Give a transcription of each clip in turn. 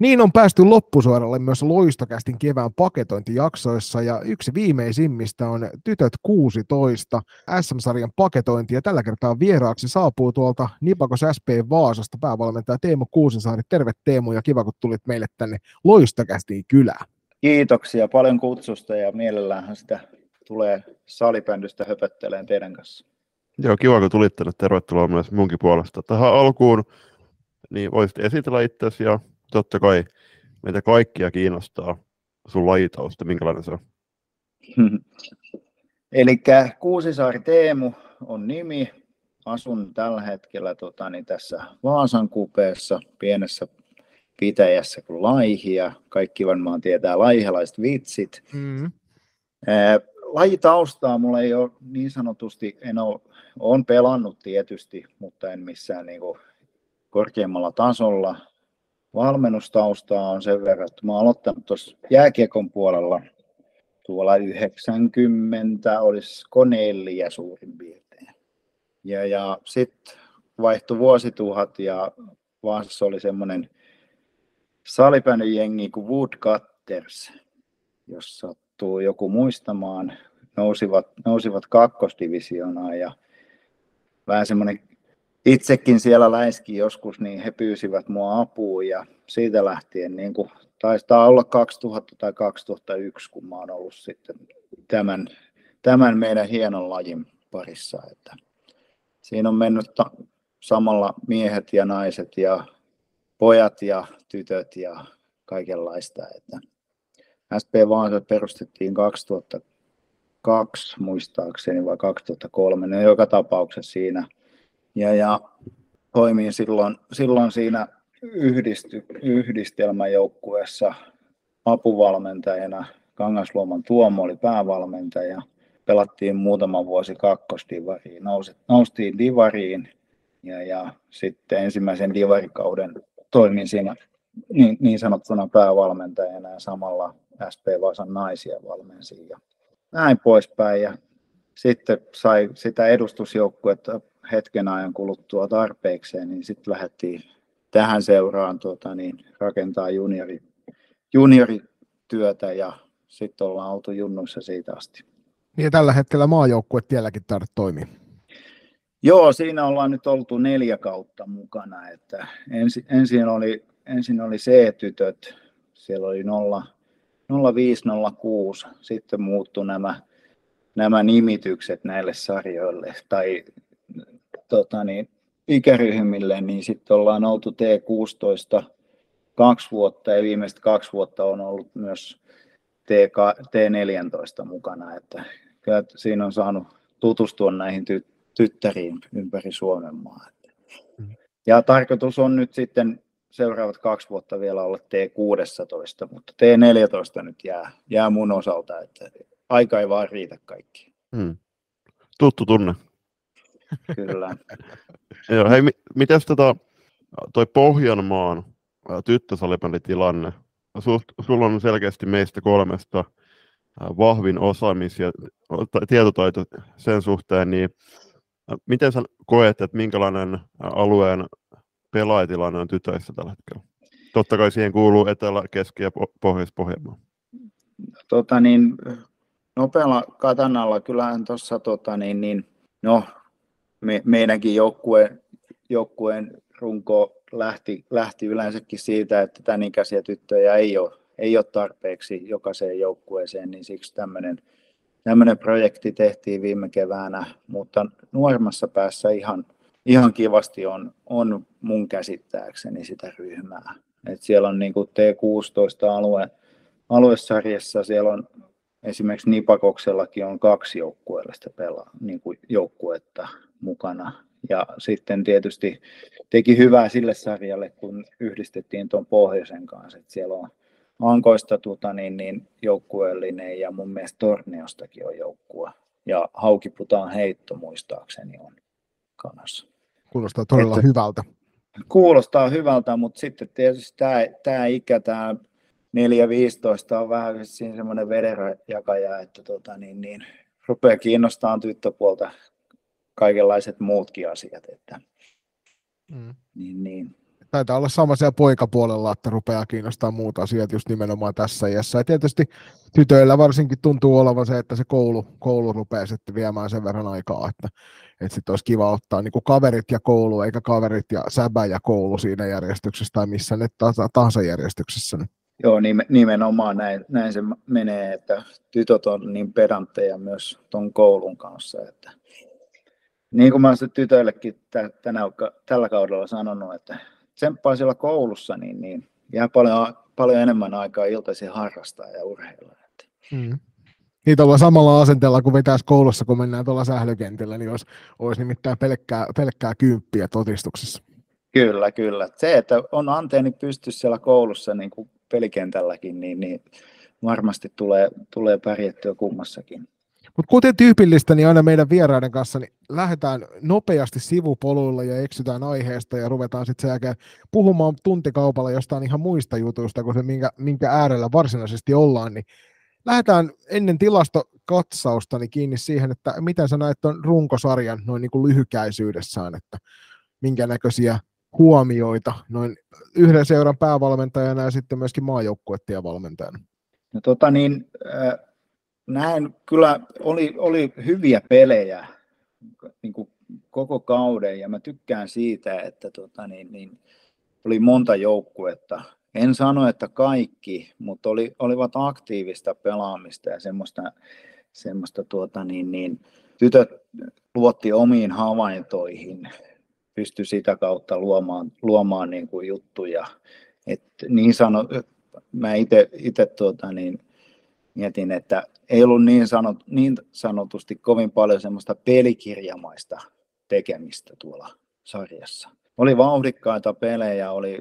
Niin on päästy loppusuoralle myös Loistokästin kevään paketointijaksoissa ja yksi viimeisimmistä on Tytöt 16 SM-sarjan paketointi ja tällä kertaa vieraaksi saapuu tuolta Nipakos SP Vaasasta päävalmentaja Teemu Kuusensaari. Terve Teemu ja kiva kun tulit meille tänne Loistokästiin kylään. Kiitoksia paljon kutsusta ja mielelläänhän sitä tulee salibändystä höpötteleen teidän kanssa. Joo, kiva kun tulit tänne. Tervetuloa myös munkin puolesta. Tähän alkuun niin voisit esitellä itsesi ja totta kai meitä kaikkia kiinnostaa sun lajitausta, minkälainen se on? Eli Kuusisaari Teemu on nimi. Asun tällä hetkellä tota, niin tässä Vaasan kupeessa, pienessä pitäjässä kuin Laihia. Kaikki varmaan tietää laihelaiset vitsit. Mm. lajitaustaa mulla ei ole niin sanotusti, en ole, olen pelannut tietysti, mutta en missään niin kuin korkeammalla tasolla valmennustaustaa on sen verran, että mä oon aloittanut tuossa jääkiekon puolella tuolla 90, olisi koneellia suurin piirtein. Ja, ja sitten vaihtui vuosituhat ja Vaasassa oli semmoinen jengi kuin Woodcutters, jos sattuu joku muistamaan, nousivat, nousivat kakkosdivisioonaan ja vähän semmoinen itsekin siellä läiski joskus, niin he pyysivät mua apuun ja siitä lähtien niin kuin, taistaa olla 2000 tai 2001, kun mä ollut sitten tämän, tämän meidän hienon lajin parissa. Että siinä on mennyt ta- samalla miehet ja naiset ja pojat ja tytöt ja kaikenlaista. Että SP Vaasa perustettiin 2002 muistaakseni vai 2003, ne joka tapauksessa siinä – ja, ja toimin silloin, silloin siinä yhdisty, yhdistelmäjoukkueessa apuvalmentajana. Kangasluoman Tuomo oli päävalmentaja. Pelattiin muutama vuosi kakkosdivariin. Nousi, noustiin divariin ja, ja sitten ensimmäisen divarikauden toimin siinä niin, niin sanottuna päävalmentajana ja samalla SP Vaasan naisia valmensin ja näin poispäin. Ja sitten sai sitä edustusjoukkuetta hetken ajan kuluttua tarpeekseen, niin sitten lähdettiin tähän seuraan tuota, niin, rakentaa juniori, juniorityötä ja sitten ollaan oltu junnuissa siitä asti. Niin tällä hetkellä maajoukkue tielläkin tarvitsee toimia. Joo, siinä ollaan nyt oltu neljä kautta mukana. Että ensi, ensin, oli, ensin oli C-tytöt, siellä oli 0, 0506, sitten muuttui nämä, nämä nimitykset näille sarjoille, tai tota niin, ikäryhmille, niin sitten ollaan oltu T16 kaksi vuotta ja viimeiset kaksi vuotta on ollut myös T14 mukana, että kyllä siinä on saanut tutustua näihin ty- tyttäriin ympäri Suomen maa. Ja tarkoitus on nyt sitten seuraavat kaksi vuotta vielä olla T16, mutta T14 nyt jää, jää mun osalta, että aika ei vaan riitä kaikki. Hmm. Tuttu tunne. Kyllä. Joo, hei, miten tota, toi Pohjanmaan tyttösalibänditilanne? Sulla on selkeästi meistä kolmesta vahvin osaamis- ja tietotaito sen suhteen, niin miten sä koet, että minkälainen alueen pelaajatilanne on tytöissä tällä hetkellä? Totta kai siihen kuuluu Etelä-, Keski- ja Pohjois-Pohjanmaa. Tota niin, nopealla katanalla kyllähän tuossa tota niin, niin, no, me, meidänkin joukkueen, joukkueen runko lähti, lähti yleensäkin siitä, että tämän ikäisiä tyttöjä ei ole, ei ole tarpeeksi jokaiseen joukkueeseen, niin siksi tämmöinen, tämmöinen projekti tehtiin viime keväänä, mutta nuoremmassa päässä ihan, ihan kivasti on, on mun käsittääkseni sitä ryhmää. Et siellä on niin T16 alue, aluesarjassa, siellä on esimerkiksi Nipakoksellakin on kaksi joukkueellista pelaa, niin kuin joukkuetta mukana. Ja sitten tietysti teki hyvää sille sarjalle, kun yhdistettiin tuon pohjoisen kanssa. Että siellä on Ankoista tuota, niin, niin joukkueellinen ja mun mielestä Torniostakin on joukkue. Ja Haukiputaan heitto muistaakseni on kanassa. Kuulostaa todella että, hyvältä. Kuulostaa hyvältä, mutta sitten tietysti tämä, tämä ikä, tämä 4-15 on vähän siinä semmoinen vedenjakaja, että tota, niin, niin, rupeaa kiinnostamaan tyttöpuolta kaikenlaiset muutkin asiat. Että, mm. niin, niin. Taitaa olla sama siellä poikapuolella, että rupeaa kiinnostaa muut asiat just nimenomaan tässä iässä. Ja tietysti tytöillä varsinkin tuntuu olevan se, että se koulu, koulu rupeaa sitten viemään sen verran aikaa, että, että sitten olisi kiva ottaa niin kaverit ja koulu, eikä kaverit ja säbä ja koulu siinä järjestyksessä tai missä nyt tahansa järjestyksessä. Joo, nimenomaan näin, näin se menee, että tytöt on niin pedantteja myös tuon koulun kanssa, että niin kuin mä olen tytöillekin tänä, tällä kaudella sanonut, että tsemppaa siellä koulussa, niin, niin jää paljon, paljon enemmän aikaa iltaisin harrastaa ja urheilla. Hmm. Niitä ollaan samalla asenteella kuin vetäisi koulussa, kun mennään tuolla sählykentillä, niin olisi, olisi nimittäin pelkkää, pelkkää kymppiä todistuksessa. Kyllä, kyllä. Se, että on anteeni pysty siellä koulussa niin kuin pelikentälläkin, niin, niin varmasti tulee, tulee pärjättyä kummassakin. Mutta kuten tyypillistä, niin aina meidän vieraiden kanssa niin lähdetään nopeasti sivupoluilla ja eksytään aiheesta ja ruvetaan sitten sen jälkeen puhumaan tuntikaupalla jostain ihan muista jutuista kuin se, minkä, minkä äärellä varsinaisesti ollaan, niin lähdetään ennen tilastokatsausta niin kiinni siihen, että miten sä näet tuon runkosarjan noin niin kuin lyhykäisyydessään, että minkä näköisiä huomioita noin yhden seuran päävalmentajana ja sitten myöskin maajoukkuettia valmentajana? No tota niin, äh, näin kyllä oli, oli hyviä pelejä niin kuin koko kauden ja mä tykkään siitä, että tota niin, niin, oli monta joukkuetta. En sano, että kaikki, mutta oli, olivat aktiivista pelaamista ja semmoista, semmoista tuota niin, niin, tytöt luotti omiin havaintoihin pysty sitä kautta luomaan, luomaan niin kuin juttuja. Et niin sano, mä itse tuota, niin, mietin, että ei ollut niin, sanot, niin sanotusti kovin paljon semmoista pelikirjamaista tekemistä tuolla sarjassa. Oli vauhdikkaita pelejä, oli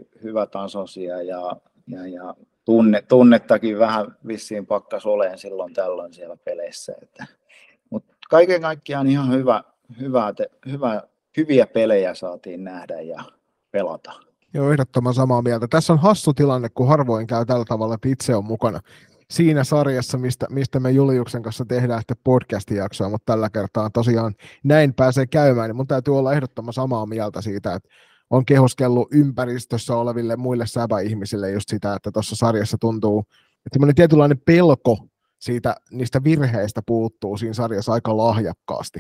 tasoisia ja, ja, ja tunne, tunnettakin vähän vissiin pakkas oleen silloin tällöin siellä peleissä. Että, mutta kaiken kaikkiaan ihan hyvä, hyvä, hyvä hyviä pelejä saatiin nähdä ja pelata. Joo, ehdottoman samaa mieltä. Tässä on hassu tilanne, kun harvoin käy tällä tavalla, että itse on mukana siinä sarjassa, mistä, mistä me Juliuksen kanssa tehdään sitten podcast-jaksoa, mutta tällä kertaa tosiaan näin pääsee käymään, niin mun täytyy olla ehdottoman samaa mieltä siitä, että on kehoskellut ympäristössä oleville muille säbä-ihmisille just sitä, että tuossa sarjassa tuntuu, että semmoinen tietynlainen pelko siitä, niistä virheistä puuttuu siinä sarjassa aika lahjakkaasti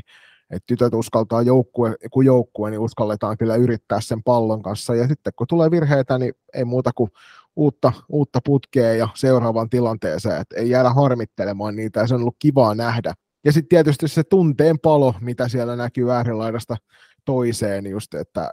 että tytöt uskaltaa joukkue, kun joukkue, niin uskalletaan kyllä yrittää sen pallon kanssa. Ja sitten kun tulee virheitä, niin ei muuta kuin uutta, uutta putkea ja seuraavaan tilanteeseen, että ei jäädä harmittelemaan niitä, ja se on ollut kivaa nähdä. Ja sitten tietysti se tunteen palo, mitä siellä näkyy äärilaidasta toiseen, just, että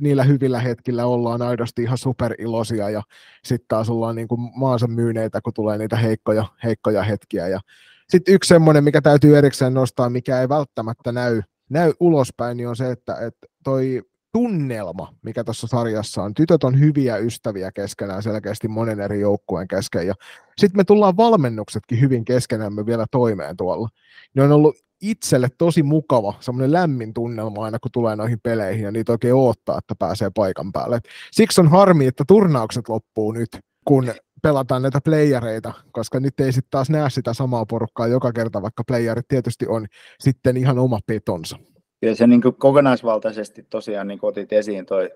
niillä hyvillä hetkillä ollaan aidosti ihan superilosia ja sitten taas ollaan niin kuin maansa myyneitä, kun tulee niitä heikkoja, heikkoja hetkiä. Ja sitten yksi semmoinen, mikä täytyy erikseen nostaa, mikä ei välttämättä näy, näy ulospäin, niin on se, että, että toi tunnelma, mikä tuossa sarjassa on. Tytöt on hyviä ystäviä keskenään selkeästi monen eri joukkueen kesken. Ja sitten me tullaan valmennuksetkin hyvin keskenämme vielä toimeen tuolla. Ne on ollut itselle tosi mukava, semmoinen lämmin tunnelma aina, kun tulee noihin peleihin ja niitä oikein odottaa, että pääsee paikan päälle. Et siksi on harmi, että turnaukset loppuu nyt, kun pelataan näitä playereita, koska nyt ei sitten taas näe sitä samaa porukkaa joka kerta, vaikka playerit tietysti on sitten ihan oma petonsa. Kyllä se niin kokonaisvaltaisesti tosiaan niin otit esiin toi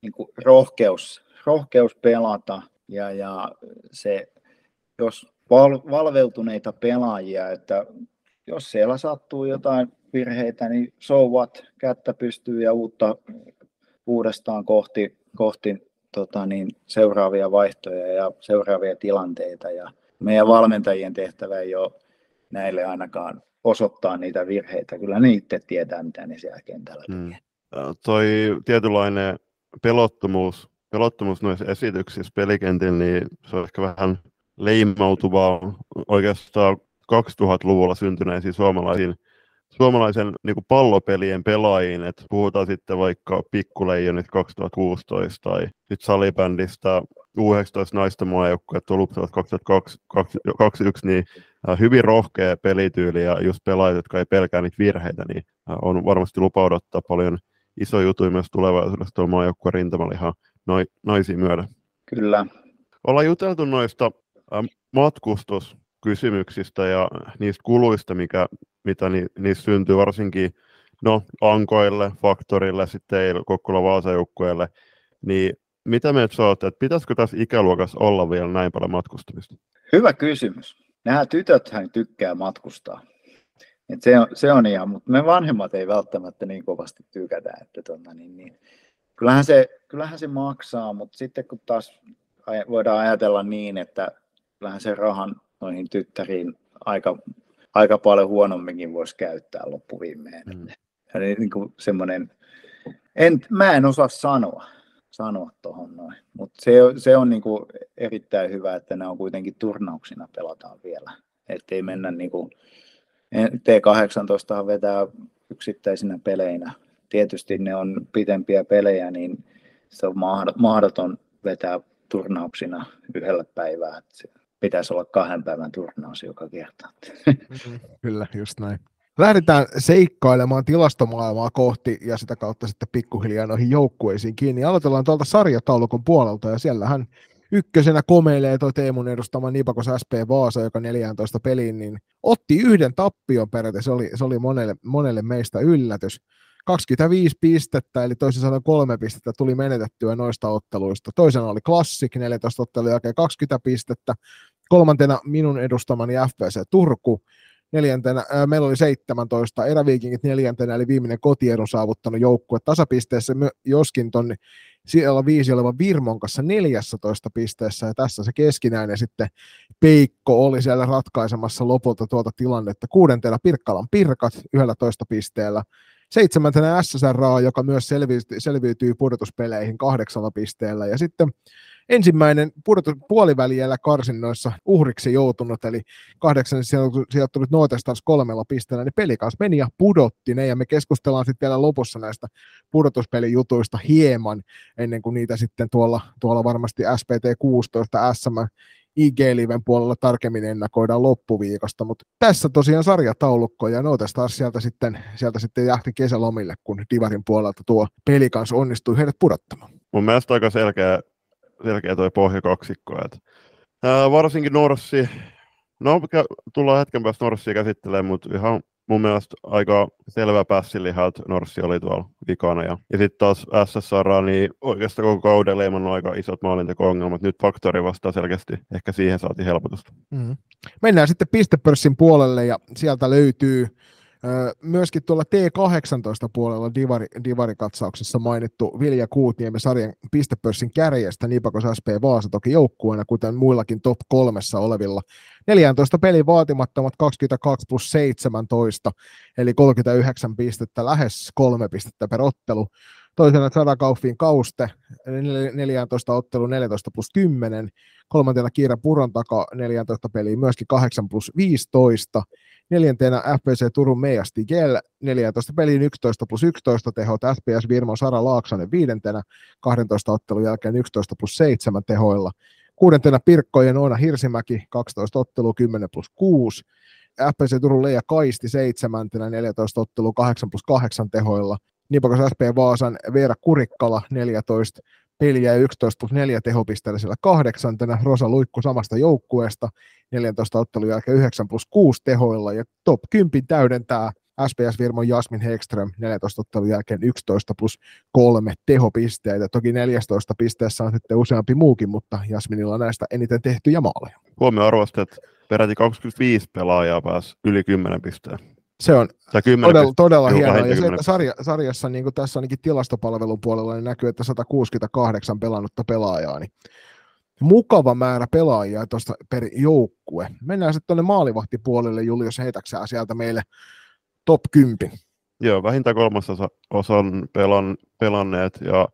niin rohkeus, rohkeus pelata ja, ja se, jos val, valveutuneita pelaajia, että jos siellä sattuu jotain virheitä, niin so what, kättä pystyy ja uutta uudestaan kohti, kohti tota niin, seuraavia vaihtoja ja seuraavia tilanteita. Ja meidän valmentajien tehtävä ei ole näille ainakaan osoittaa niitä virheitä. Kyllä ne itse tietää, mitä ne siellä kentällä tekee. Hmm. Toi tietynlainen pelottomuus, pelottomuus noissa esityksissä pelikentillä, niin se on ehkä vähän leimautuvaa oikeastaan 2000-luvulla syntyneisiin suomalaisiin suomalaisen niin kuin pallopelien pelaajiin, että puhutaan sitten vaikka Pikkuleijonit 2016 tai sitten salibändistä U19 naisten maajoukkue Tulupsalat 2021, niin äh, hyvin rohkea pelityyli ja just pelaajat, jotka ei pelkää niitä virheitä, niin äh, on varmasti lupa odottaa paljon isoja juttuja myös tulevaisuudessa tuolla maajoukkueen rintamalla ihan naisiin myöden. Kyllä. Ollaan juteltu noista matkustuskysymyksistä ja niistä kuluista, mikä, mitä ni, niistä syntyy varsinkin no, Ankoille, Faktorille, sitten Kokkola Vaasajoukkueelle, niin mitä me olette, että pitäisikö tässä ikäluokassa olla vielä näin paljon matkustamista? Hyvä kysymys. Nämä tytöthän tykkää matkustaa. Et se, on, se on ihan, mutta me vanhemmat ei välttämättä niin kovasti tykätä, että tonna, niin, niin. Kyllähän, se, kyllähän se maksaa, mutta sitten kun taas voidaan ajatella niin, että kyllähän se rahan noihin tyttäriin aika, aika paljon huonomminkin voisi käyttää loppuviimeen. Mm. Eli niin kuin semmoinen, en, mä en osaa sanoa, sanoa tuohon noin, mutta se, se on niin kuin erittäin hyvä, että ne on kuitenkin turnauksina pelataan vielä, ettei mennä niin kuin, T18 vetää yksittäisinä peleinä. Tietysti ne on pitempiä pelejä, niin se on mahdoton vetää turnauksina yhdellä päivää. Pitäisi olla kahden päivän turnaus joka kerta. Mm-hmm. Kyllä, just näin. Lähdetään seikkailemaan tilastomaailmaa kohti ja sitä kautta sitten pikkuhiljaa noihin joukkueisiin kiinni. Aloitellaan tuolta sarjataulukon puolelta ja siellähän ykkösenä komeilee toi Teemun edustama Nipakos SP Vaasa, joka 14 peliin, niin otti yhden tappion peräti. Se oli, se oli monelle, monelle meistä yllätys. 25 pistettä, eli toisin sanoen kolme pistettä tuli menetettyä noista otteluista. Toisena oli Classic, 14 ottelun jälkeen 20 pistettä. Kolmantena minun edustamani FPC Turku, neljäntenä, ää, meillä oli 17, eräviikingit neljäntenä, eli viimeinen kotiedun saavuttanut joukkue tasapisteessä, joskin ton siellä viisi oleva Virmon kanssa 14 pisteessä, ja tässä se keskinäinen sitten Peikko oli siellä ratkaisemassa lopulta tuota tilannetta. Kuudentena Pirkkalan Pirkat 11 pisteellä, seitsemäntenä SSR, joka myös selviytyy, selviytyy pudotuspeleihin kahdeksalla pisteellä, ja sitten ensimmäinen pudotus, puoliväliellä karsinnoissa uhriksi joutunut, eli kahdeksan sijoittunut Nootestars kolmella pisteellä, niin peli kanssa meni ja pudotti ne, ja me keskustellaan sitten vielä lopussa näistä pudotuspelijutuista hieman, ennen kuin niitä sitten tuolla, tuolla varmasti SPT 16 SM IG-liven puolella tarkemmin ennakoidaan loppuviikosta, mutta tässä tosiaan sarjataulukko ja Nootestars sieltä sitten, sieltä sitten jähti kesälomille, kun Divarin puolelta tuo peli kanssa onnistui heidät pudottamaan. Mun mielestä aika selkeä selkeä toi pohjakaksikko. Että, ää, varsinkin Norssi, no tullaan hetken päästä Norssia käsittelemään, mutta ihan mun mielestä aika selvä pässiliha, että Norssi oli tuolla vikana. Ja, ja sitten taas SSR, niin oikeastaan koko kauden leimannut aika isot maalinteko-ongelmat. Nyt faktori vastaa selkeästi, ehkä siihen saatiin helpotusta. Mm. Mennään sitten pistepörssin puolelle ja sieltä löytyy Myöskin tuolla T18-puolella divari, divarikatsauksessa mainittu Vilja Kuutniemi sarjan pistepörssin kärjestä Nipakos SP Vaasa toki joukkueena, kuten muillakin top kolmessa olevilla. 14 pelin vaatimattomat 22 plus 17, eli 39 pistettä, lähes kolme pistettä per ottelu. Toisena Sadakaufin Kauste, 14 ottelu 14 plus 10. Kolmantena Kiira Puron taka 14 peliä, myöskin 8 plus 15 Neljäntenä FPC Turun Meija Stigel, 14 peliin 11 plus 11 tehot, SPS Virmo Sara Laaksonen viidentenä, 12 ottelun jälkeen 11 plus 7 tehoilla. Kuudentena Pirkkojen Oona Hirsimäki, 12 ottelu 10 plus 6. FPC Turun Leija Kaisti seitsemäntenä, 14 ottelu 8 plus 8 tehoilla. Nipakos SP Vaasan Veera Kurikkala 14 peliä ja 11 plus 4 tehopisteellä siellä kahdeksantena. Rosa Luikku samasta joukkueesta 14 ottelun jälkeen 9 plus 6 tehoilla ja top 10 täydentää SPS Virmon Jasmin Hekström 14 ottelun jälkeen 11 plus 3 tehopisteitä. Toki 14 pisteessä on sitten useampi muukin, mutta Jasminilla on näistä eniten tehtyjä maaleja. Huomio arvostet, peräti 25 pelaajaa pääsi yli 10 pisteen. Se on todella, todella hienoa. Ja se, että sarja, sarjassa, niin kuin tässä ainakin tilastopalvelun puolella, niin näkyy, että 168 pelannutta pelaajaa, niin mukava määrä pelaajia tuosta per joukkue. Mennään sitten tuonne maalivahtipuolelle, Julius heitäksää sieltä meille top 10. Joo, vähintään kolmasosa osan pelan, pelanneet, ja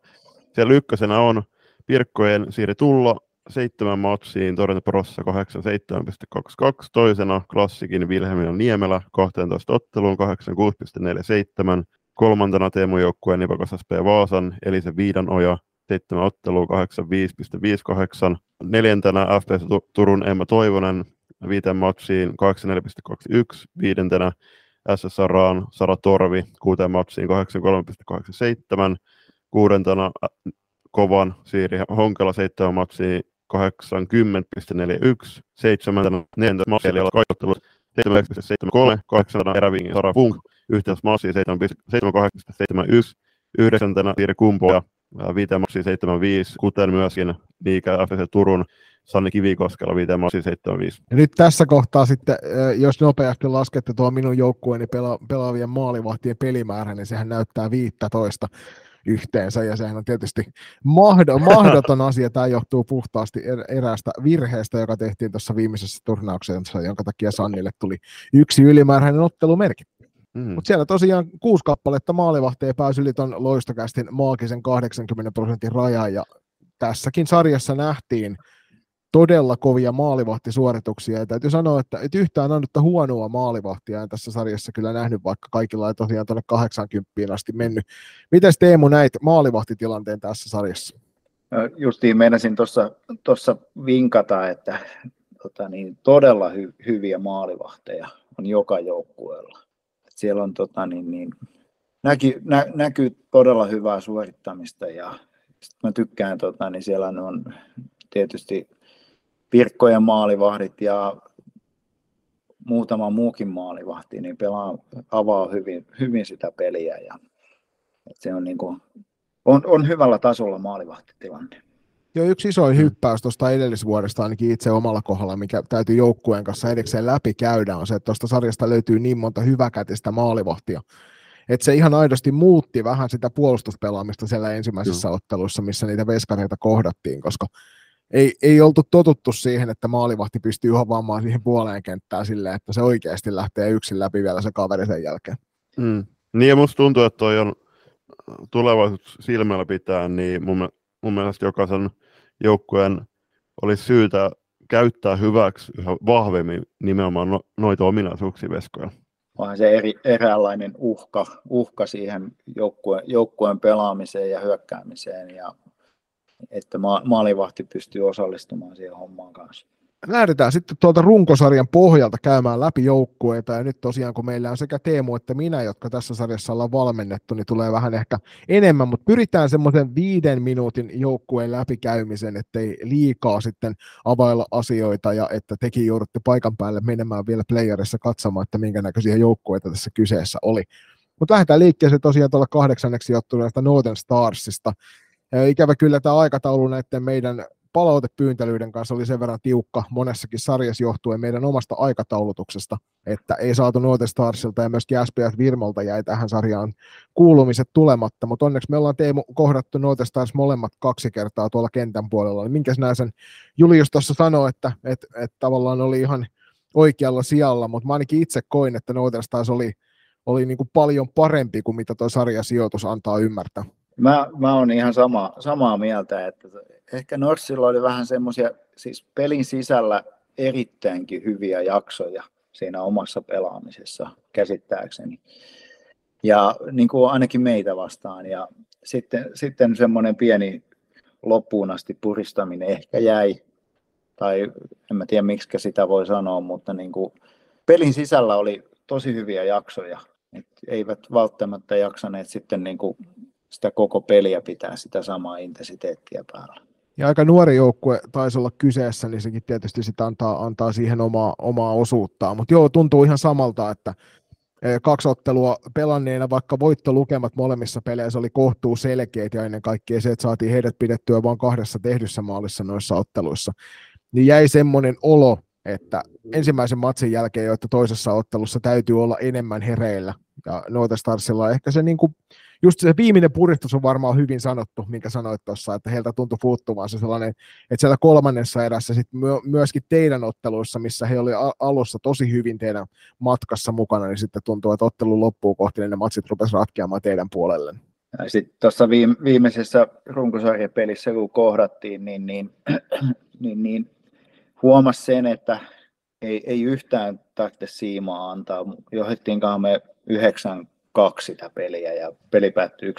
siellä ykkösenä on Pirkkojen Siiri Tulla, seitsemän matsiin, Torjunta Prossa 87,22, toisena klassikin Vilhelmina Niemelä 12 otteluun 86,47, kolmantena Teemu joukkueen Nipakas SP Vaasan Elise Viidanoja 7 otteluun 85,58, neljäntenä FPS Turun Emma Toivonen viiteen matsiin 84,21, viidentenä SSRaan Sara Torvi kuuteen matsiin 83,87, kuudentena kovan Siiri Honkela seitsemän matsiin 80,41, 7. 4. massialla kaikottelu 7,73, 8. erävingin Sara Funk, yhteensä massi 7,78,71, 9. Siiri Kumpo ja 5. massi 75, kuten myöskin Miika FS Turun Sanni Kivikoskella 5 massi 75. Ja nyt tässä kohtaa sitten, jos nopeasti laskette tuo minun joukkueeni pela- pelaavien maalivahtien pelimäärä, niin sehän näyttää 15 yhteensä, ja sehän on tietysti mahdoton asia. Tämä johtuu puhtaasti er-, eräästä virheestä, joka tehtiin tuossa viimeisessä turnauksessa, jonka takia Sannille tuli yksi ylimääräinen ottelu merkitty. Mm. Mutta siellä tosiaan kuusi kappaletta maalivahteja pääsi yli ton loistokästin maagisen 80 prosentin rajan, ja tässäkin sarjassa nähtiin todella kovia maalivahtisuorituksia. Ja täytyy sanoa, että, että yhtään ainutta huonoa maalivahtia en tässä sarjassa kyllä nähnyt, vaikka kaikilla ei tosiaan tuonne 80 asti mennyt. Miten Teemu näit maalivahtitilanteen tässä sarjassa? Justiin meinasin tuossa vinkata, että tota niin, todella hy, hyviä maalivahteja on joka joukkueella. Siellä on tota niin, niin, näky, nä, näkyy todella hyvää suorittamista ja mä tykkään, tota, niin siellä on tietysti Pirkkojen maalivahdit ja muutama muukin maalivahti, niin pelaa, avaa hyvin, hyvin sitä peliä ja se on, niin kuin, on, on hyvällä tasolla maalivahtitilanne. Joo, yksi iso hyppäys tuosta edellisvuodesta ainakin itse omalla kohdalla, mikä täytyy joukkueen kanssa edekseen läpi käydä, on se, että tuosta sarjasta löytyy niin monta hyväkätistä maalivahtia, että se ihan aidosti muutti vähän sitä puolustuspelaamista siellä ensimmäisessä Joo. ottelussa, missä niitä veskareita kohdattiin, koska ei, ei oltu totuttu siihen, että maalivahti pystyy hovaamaan siihen puoleen kenttään silleen, että se oikeasti lähtee yksin läpi vielä se kaveri sen jälkeen. Mm. Niin ja musta tuntuu, että toi on tulevaisuus silmällä pitää, niin mun, mun mielestä jokaisen joukkueen olisi syytä käyttää hyväksi yhä vahvemmin nimenomaan no, noita ominaisuuksia veskoja. Onhan se eri, eräänlainen uhka, uhka siihen joukkueen, joukkueen pelaamiseen ja hyökkäämiseen ja että ma- maalivahti pystyy osallistumaan siihen hommaan kanssa. Lähdetään sitten tuolta runkosarjan pohjalta käymään läpi joukkueita, ja nyt tosiaan kun meillä on sekä Teemu että minä, jotka tässä sarjassa ollaan valmennettu, niin tulee vähän ehkä enemmän, mutta pyritään semmoisen viiden minuutin joukkueen läpikäymisen, ettei liikaa sitten availla asioita, ja että tekin joudutte paikan päälle menemään vielä playerissa katsomaan, että minkä näköisiä joukkueita tässä kyseessä oli. Mutta lähdetään liikkeeseen tosiaan tuolla kahdeksanneksi ottuneesta Northern Starsista, Ikävä kyllä tämä aikataulu näiden meidän palautepyyntelyiden kanssa oli sen verran tiukka monessakin sarjassa johtuen meidän omasta aikataulutuksesta, että ei saatu Northern Starsilta ja myöskin SPF Virmolta jäi tähän sarjaan kuulumiset tulematta, mutta onneksi me ollaan Teemu kohdattu Northern Stars molemmat kaksi kertaa tuolla kentän puolella. Niin minkäs näin sen Julius tuossa sanoi, että, että, että tavallaan oli ihan oikealla sijalla, mutta mä ainakin itse koin, että Northern Stars oli, oli niin kuin paljon parempi kuin mitä tuo sarjasijoitus antaa ymmärtää. Mä, mä oon ihan sama, samaa mieltä, että ehkä Norsilla oli vähän semmoisia, siis pelin sisällä erittäinkin hyviä jaksoja siinä omassa pelaamisessa käsittääkseni. Ja niin kuin ainakin meitä vastaan. Ja sitten, sitten semmoinen pieni loppuun asti puristaminen ehkä jäi, tai en mä tiedä miksi sitä voi sanoa, mutta niin kuin pelin sisällä oli tosi hyviä jaksoja. Et eivät välttämättä jaksaneet sitten niin kuin sitä koko peliä pitää sitä samaa intensiteettiä päällä. Ja aika nuori joukkue taisi olla kyseessä, niin sekin tietysti sitä antaa, antaa siihen omaa, omaa osuuttaan. Mutta joo, tuntuu ihan samalta, että e, kaksi ottelua pelanneena, vaikka voittolukemat molemmissa peleissä oli kohtuu selkeät ja ennen kaikkea se, että saatiin heidät pidettyä vain kahdessa tehdyssä maalissa noissa otteluissa, niin jäi semmoinen olo, että ensimmäisen matsin jälkeen jo, että toisessa ottelussa täytyy olla enemmän hereillä. Ja Noita Starsilla on ehkä se niin kuin, just se viimeinen puristus on varmaan hyvin sanottu, minkä sanoit tuossa, että heiltä tuntui puuttumaan se sellainen, että siellä kolmannessa erässä sit myö, myöskin teidän otteluissa, missä he oli alussa tosi hyvin teidän matkassa mukana, niin sitten tuntuu, että ottelu loppuu kohti, niin ne matsit rupesivat ratkeamaan teidän puolelle. Sitten tuossa viimeisessä runkosarjapelissä, kun kohdattiin, niin, niin, niin, niin huomasi sen, että ei, ei yhtään tarvitse siimaa antaa. Johdettiinkaan me yhdeksän sitä peliä ja peli päättyi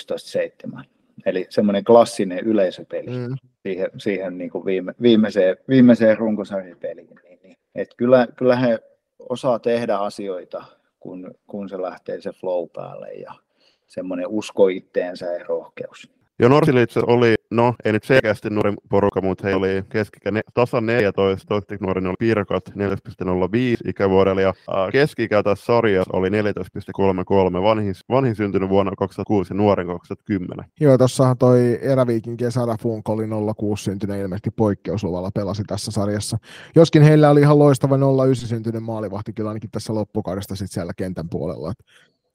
11-7. Eli semmoinen klassinen yleisöpeli mm. siihen, siihen niin kuin viime, viimeiseen, viimeiseen runkosarjapeliin. Niin, niin. Et kyllä, kyllä he osaa tehdä asioita, kun, kun se lähtee se flow päälle ja semmoinen usko itteensä ja rohkeus. Ja Norsilitse oli, no ei nyt selkeästi nuorin porukka, mutta he oli keskikä ne, tasan 14, toiseksi nuorin oli Pirkat 4,05 ikävuodella ja keskikä tässä sarjassa oli 14,33, vanhin, vanhin syntynyt vuonna 2006 ja nuoren 2010. Joo, tossahan toi eräviikin kesärä Funk oli 06 syntynyt ilmeisesti poikkeusluvalla pelasi tässä sarjassa. Joskin heillä oli ihan loistava 09 syntynyt maalivahti kyllä ainakin tässä loppukaudesta sitten siellä kentän puolella.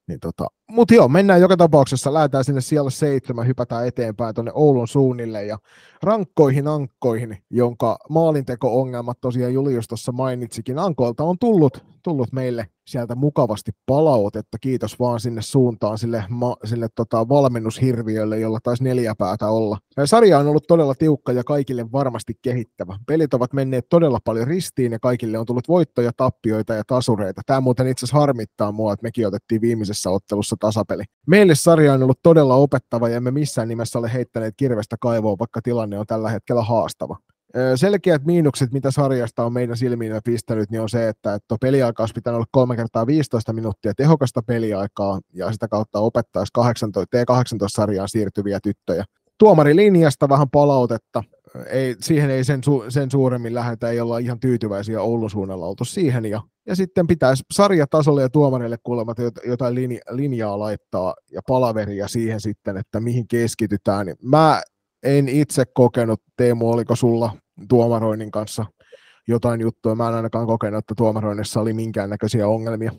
Niin tota, Mutta joo, mennään joka tapauksessa, lähdetään sinne siellä seitsemän, hypätään eteenpäin tuonne Oulun suunnille ja rankkoihin ankkoihin, jonka maalinteko-ongelmat tosiaan Julius tuossa mainitsikin. Ankoilta on tullut, tullut meille sieltä mukavasti palautetta. Kiitos vaan sinne suuntaan sille, ma, sille tota, valmennushirviölle, jolla taisi neljä päätä olla. Sarja on ollut todella tiukka ja kaikille varmasti kehittävä. Pelit ovat menneet todella paljon ristiin ja kaikille on tullut voittoja, tappioita ja tasureita. Tämä muuten itse asiassa harmittaa mua, että mekin otettiin viimeisessä ottelussa tasapeli. Meille sarja on ollut todella opettava ja emme missään nimessä ole heittäneet kirvestä kaivoa, vaikka tilanne on tällä hetkellä haastava selkeät miinukset, mitä sarjasta on meidän silmiin pistänyt, niin on se, että, että peliaika olisi pitänyt olla kolme kertaa 15 minuuttia tehokasta peliaikaa ja sitä kautta opettaisi 18, T18-sarjaan siirtyviä tyttöjä. Tuomarilinjasta vähän palautetta. Ei, siihen ei sen, su, sen suuremmin lähdetä, ei olla ihan tyytyväisiä Oulun suunnalla oltu siihen. Ja, ja sitten pitäisi sarjatasolle ja tuomarille kuulemat jotain linja, linjaa laittaa ja palaveria siihen sitten, että mihin keskitytään. Mä en itse kokenut, Teemu, oliko sulla tuomaroinnin kanssa jotain juttua. Mä en ainakaan kokenut, että tuomaroinnissa oli minkäännäköisiä ongelmia.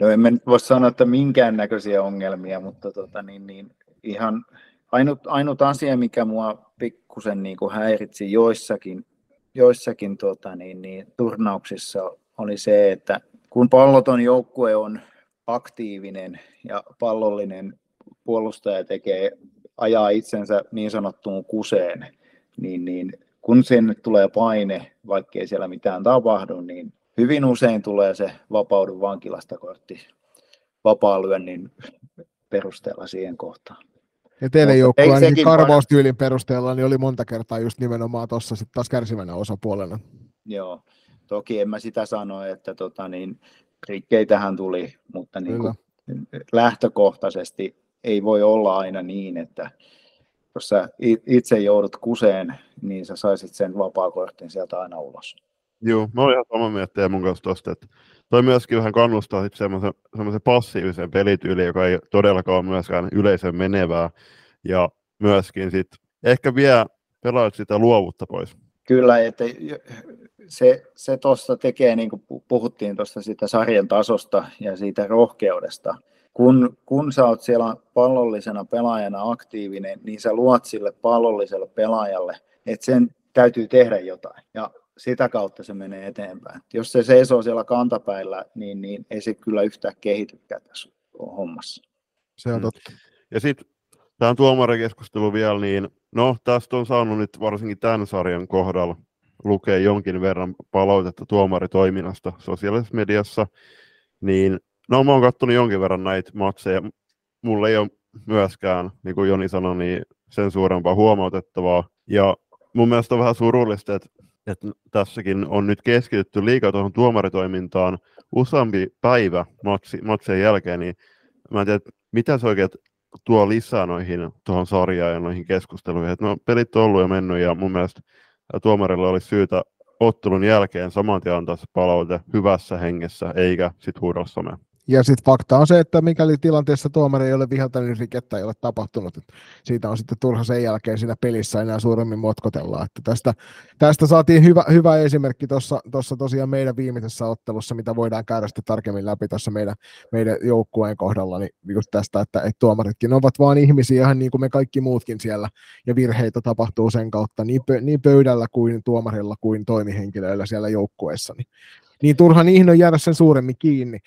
No en voi sanoa, että minkäännäköisiä ongelmia, mutta tota, niin, niin, ihan ainut, ainut asia, mikä mua pikkusen niin kuin häiritsi joissakin, joissakin tota, niin, niin, turnauksissa, oli se, että kun palloton joukkue on aktiivinen ja pallollinen puolustaja tekee, ajaa itsensä niin sanottuun kuseen, niin, niin kun sinne tulee paine, vaikkei siellä mitään tapahdu, niin hyvin usein tulee se vapaudu vankilasta kortti vapaa-lyönnin perusteella siihen kohtaan. Ja teidän joukkue niin karvaustyylin perusteella niin oli monta kertaa just nimenomaan tuossa sitten taas kärsivänä osapuolena. Joo, toki en mä sitä sano, että tota, niin, rikkeitähän tuli, mutta niin kuin lähtökohtaisesti ei voi olla aina niin, että jos sä itse joudut kuseen, niin sä saisit sen vapaakortin sieltä aina ulos. Joo, mä olen ihan samaa mieltä mun kanssa tosta, että toi myöskin vähän kannustaa semmoisen, semmoisen passiivisen pelityyliin, joka ei todellakaan ole myöskään yleisön menevää, ja myöskin sit ehkä vie pelaajat sitä luovuutta pois. Kyllä, että se, se tuossa tekee, niin kuin puhuttiin tuosta sitä sarjan tasosta ja siitä rohkeudesta, kun, kun sä oot siellä pallollisena pelaajana aktiivinen, niin sä luot sille pallolliselle pelaajalle, että sen täytyy tehdä jotain. Ja sitä kautta se menee eteenpäin. Jos se seisoo siellä kantapäillä, niin, niin ei se kyllä yhtään kehitykään tässä hommassa. Se on mm. totta. Ja sitten tähän tuomarikeskustelu vielä, niin no tästä on saanut nyt varsinkin tämän sarjan kohdalla lukea jonkin verran palautetta tuomaritoiminnasta sosiaalisessa mediassa, niin No mä oon kattonut jonkin verran näitä matseja. Mulla ei ole myöskään, niin kuin Joni sanoi, niin sen suurempaa huomautettavaa. Ja mun mielestä on vähän surullista, että, että tässäkin on nyt keskitytty liikaa tuohon tuomaritoimintaan useampi päivä matsi, matsien jälkeen, niin mä en tiedä, mitä se oikein tuo lisää noihin tuohon sarjaan ja noihin keskusteluihin. Että no, pelit on ollut ja mennyt ja mun mielestä tuomarilla olisi syytä ottelun jälkeen saman tien antaa se palaute hyvässä hengessä, eikä sit huudella somea. Ja sitten fakta on se, että mikäli tilanteessa tuomari ei ole viheltänyt, niin rikettä ei ole tapahtunut. Että siitä on sitten turha sen jälkeen siinä pelissä enää suuremmin motkotella. Että tästä, tästä saatiin hyvä, hyvä esimerkki tuossa tosiaan meidän viimeisessä ottelussa, mitä voidaan käydä sitten tarkemmin läpi tuossa meidän, meidän joukkueen kohdalla, niin just tästä, että, että tuomaritkin ovat vain ihmisiä ihan niin kuin me kaikki muutkin siellä, ja virheitä tapahtuu sen kautta niin, pö, niin pöydällä kuin tuomarilla kuin toimihenkilöillä siellä joukkueessa. Niin, niin turha niihin on jäädä sen suuremmin kiinni.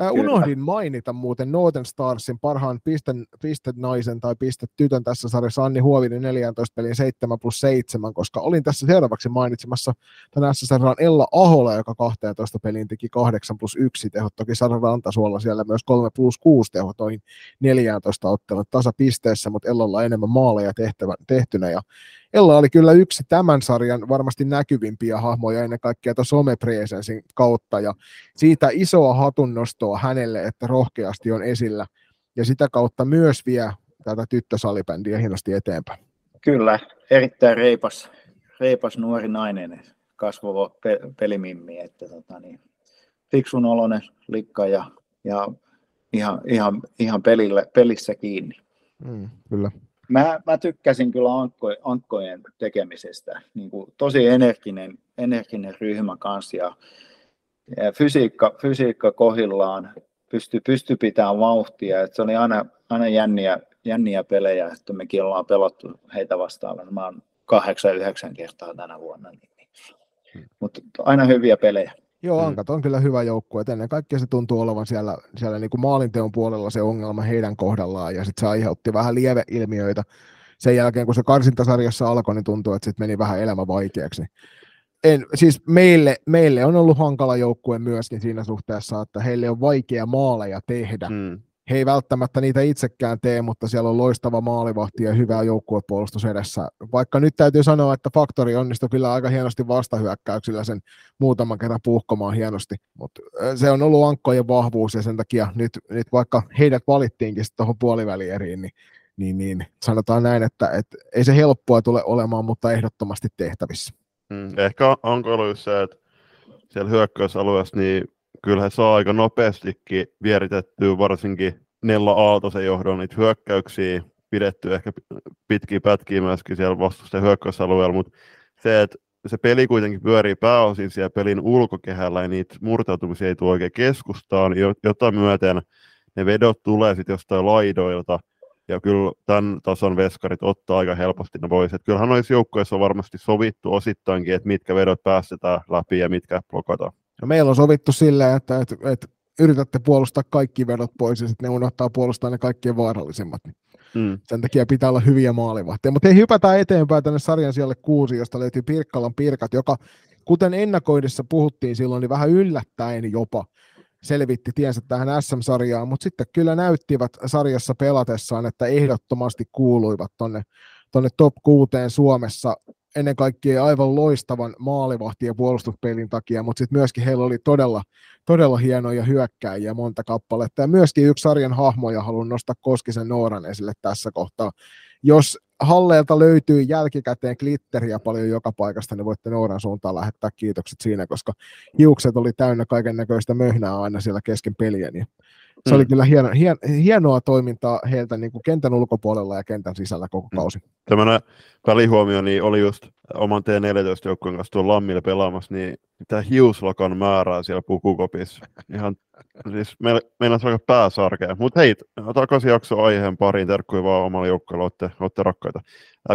Äh, unohdin mainita muuten Northern Starsin parhaan pisteen, pistet naisen tai pistet tytön tässä sarjassa Anni Huovinen 14 pelin 7 plus 7, koska olin tässä seuraavaksi mainitsemassa tänä SSR Ella Ahola, joka 12 peliin teki 8 plus 1 tehot. Toki Sara Rantasuolla siellä myös 3 plus 6 tehot, noin 14 ottelun tasapisteessä, mutta Ellalla enemmän maaleja tehtävä, tehtynä. Ja Ella oli kyllä yksi tämän sarjan varmasti näkyvimpiä hahmoja ennen kaikkea tuossa somepresensin kautta ja siitä isoa hatunnostoa hänelle, että rohkeasti on esillä ja sitä kautta myös vie tätä tyttösalibändiä hienosti eteenpäin. Kyllä, erittäin reipas, reipas nuori nainen, kasvava pe- pelimimmi, että tota, niin, fiksun oloinen likka ja, ja ihan, ihan, ihan pelille, pelissä kiinni. Mm, kyllä. Mä, mä tykkäsin kyllä ankko, ankkojen tekemisestä. Niin kuin tosi energinen, energinen ryhmä kanssa ja, ja fysiikka, fysiikka kohillaan pysty, pysty pitämään vauhtia. Et se oli aina, aina jänniä, jänniä pelejä, että mekin ollaan pelattu heitä vastaan. Mä oon kahdeksan, yhdeksän kertaa tänä vuonna. Niin, niin. Hmm. Mutta aina hyviä pelejä. Joo, mm. Ankat on kyllä hyvä joukkue. Ennen kaikkea se tuntuu olevan siellä, siellä niin kuin maalinteon puolella se ongelma heidän kohdallaan, ja sitten se aiheutti vähän lieveilmiöitä. Sen jälkeen, kun se karsintasarjassa alkoi, niin tuntuu, että sitten meni vähän elämä vaikeaksi. En, siis meille, meille on ollut hankala joukkue myöskin siinä suhteessa, että heille on vaikea maaleja tehdä. Mm he ei välttämättä niitä itsekään tee, mutta siellä on loistava maalivahti ja hyvä joukkuepuolustus edessä. Vaikka nyt täytyy sanoa, että Faktori onnistui kyllä aika hienosti vastahyökkäyksillä sen muutaman kerran puhkomaan hienosti, mutta se on ollut ankkojen vahvuus ja sen takia nyt, nyt vaikka heidät valittiinkin tuohon puolivälieriin, niin, niin, niin sanotaan näin, että, että ei se helppoa tule olemaan, mutta ehdottomasti tehtävissä. Mm, ehkä onko ollut se, että siellä hyökkäysalueessa niin kyllä he saa aika nopeastikin vieritettyä varsinkin Nella Aaltosen johdon niitä hyökkäyksiä, pidetty ehkä pitkiä pätkiä myöskin siellä vastusten hyökkäysalueella, mutta se, että se peli kuitenkin pyörii pääosin siellä pelin ulkokehällä ja niitä murtautumisia ei tule oikein keskustaan, jota myöten ne vedot tulee sitten jostain laidoilta, ja kyllä tämän tason veskarit ottaa aika helposti ne pois. Että kyllähän noissa joukkoissa on varmasti sovittu osittainkin, että mitkä vedot päästetään läpi ja mitkä blokataan. No meillä on sovittu silleen, että, että, että yritätte puolustaa kaikki vedot pois ja sitten ne unohtaa puolustaa ne kaikkien vaarallisimmat. Mm. Sen takia pitää olla hyviä maalivahtia. Mutta hei, hypätään eteenpäin tänne sarjan siellä kuusi, josta löytyy Pirkkalan Pirkat, joka kuten ennakoidessa puhuttiin silloin, niin vähän yllättäen jopa selvitti tiensä tähän SM-sarjaan, mutta sitten kyllä näyttivät sarjassa pelatessaan, että ehdottomasti kuuluivat tonne, tonne top kuuteen Suomessa ennen kaikkea aivan loistavan maalivahti- ja puolustuspelin takia, mutta sitten myöskin heillä oli todella, todella hienoja hyökkäjiä monta kappaletta. Ja myöskin yksi sarjan hahmoja haluan nostaa Koskisen Nooran esille tässä kohtaa. Jos Halleelta löytyy jälkikäteen glitteriä paljon joka paikasta, niin voitte Nooran suuntaan lähettää kiitokset siinä, koska hiukset oli täynnä kaiken näköistä möhnää aina siellä kesken peliä, niin se mm. oli kyllä hieno, hien, hienoa toimintaa heiltä niin kuin kentän ulkopuolella ja kentän sisällä koko mm. kausi. Tämmöinen välihuomio niin oli just oman T14-joukkueen kanssa tuolla Lammilla pelaamassa, niin tämä hiuslokan määrää siellä pukukopissa. Ihan, siis meillä, meillä on aika pääsarkea. Mutta hei, takaisin jakso aiheen pariin, terkkuja vaan omalle joukkueelle, olette, olette rakkaita.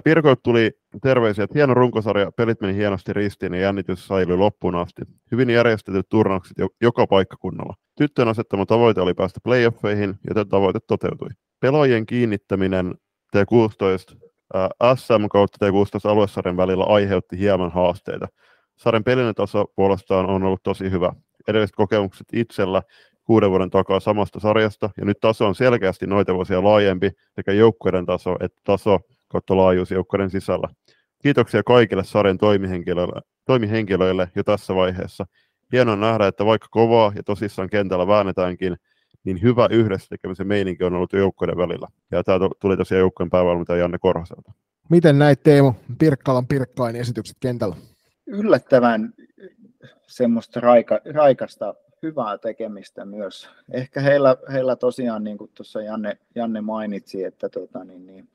Pirkoilta tuli terveisiä, että hieno runkosarja, pelit meni hienosti ristiin ja jännitys säilyi loppuun asti. Hyvin järjestetyt turnaukset joka paikkakunnalla. Tyttöjen asettama tavoite oli päästä playoffeihin, ja tavoite toteutui. Pelaajien kiinnittäminen T16 SM kautta T16 aluesarjan välillä aiheutti hieman haasteita. Sarjan pelinen taso puolestaan on ollut tosi hyvä. Edelliset kokemukset itsellä kuuden vuoden takaa samasta sarjasta, ja nyt taso on selkeästi noita vuosia laajempi, sekä joukkueiden taso että taso kautta laajuus joukkueiden sisällä. Kiitoksia kaikille sarjan toimihenkilöille, toimihenkilöille jo tässä vaiheessa. Hienoa nähdä, että vaikka kovaa ja tosissaan kentällä väännetäänkin, niin hyvä yhdessä tekemisen meininki on ollut joukkojen välillä. Ja tämä tuli tosiaan joukkojen päävalmentaja Janne Korhoselta. Miten näit Teemu Pirkkalan Pirkkain esitykset kentällä? Yllättävän semmoista raika, raikasta hyvää tekemistä myös. Ehkä heillä, heillä tosiaan, niin kuin tuossa Janne, Janne mainitsi, että tota, niin, niin,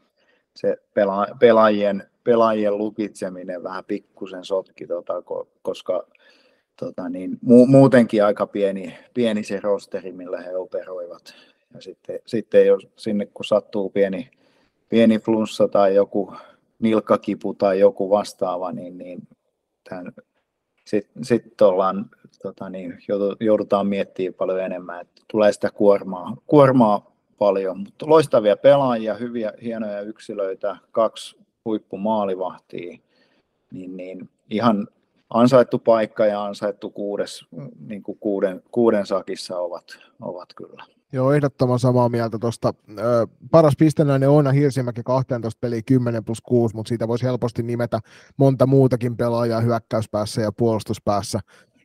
se pela, pelaajien, pelaajien lukitseminen vähän pikkusen sotki, tota, koska tota, niin, mu- muutenkin aika pieni, pieni se rosteri, millä he operoivat. Ja sitten, sitten jos sinne kun sattuu pieni, pieni flunssa tai joku nilkkakipu tai joku vastaava, niin, niin sitten sit ollaan, tota niin, joudutaan miettimään paljon enemmän, että tulee sitä kuormaa, kuormaa paljon, mutta loistavia pelaajia, hyviä, hienoja yksilöitä, kaksi huippumaalivahtia, niin, niin ihan ansaittu paikka ja ansaittu kuudes, niin kuin kuuden, kuuden sakissa ovat, ovat kyllä. Joo, ehdottoman samaa mieltä tuosta. Paras pistenäinen on Hirsimäki 12 peliä 10 plus 6, mutta siitä voisi helposti nimetä monta muutakin pelaajaa hyökkäyspäässä ja puolustuspäässä.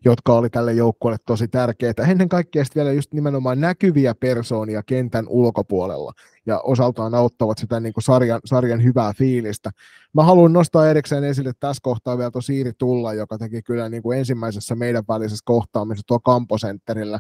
Jotka oli tälle joukkueelle tosi tärkeitä. Ennen kaikkea vielä just nimenomaan näkyviä persoonia kentän ulkopuolella ja osaltaan auttavat sitä niin kuin sarjan, sarjan hyvää fiilistä. Mä haluan nostaa erikseen esille tässä kohtaa vielä tuo Siiri Tulla, joka teki kyllä niin kuin ensimmäisessä meidän välisessä kohtaamisessa tuo Kamposentterillä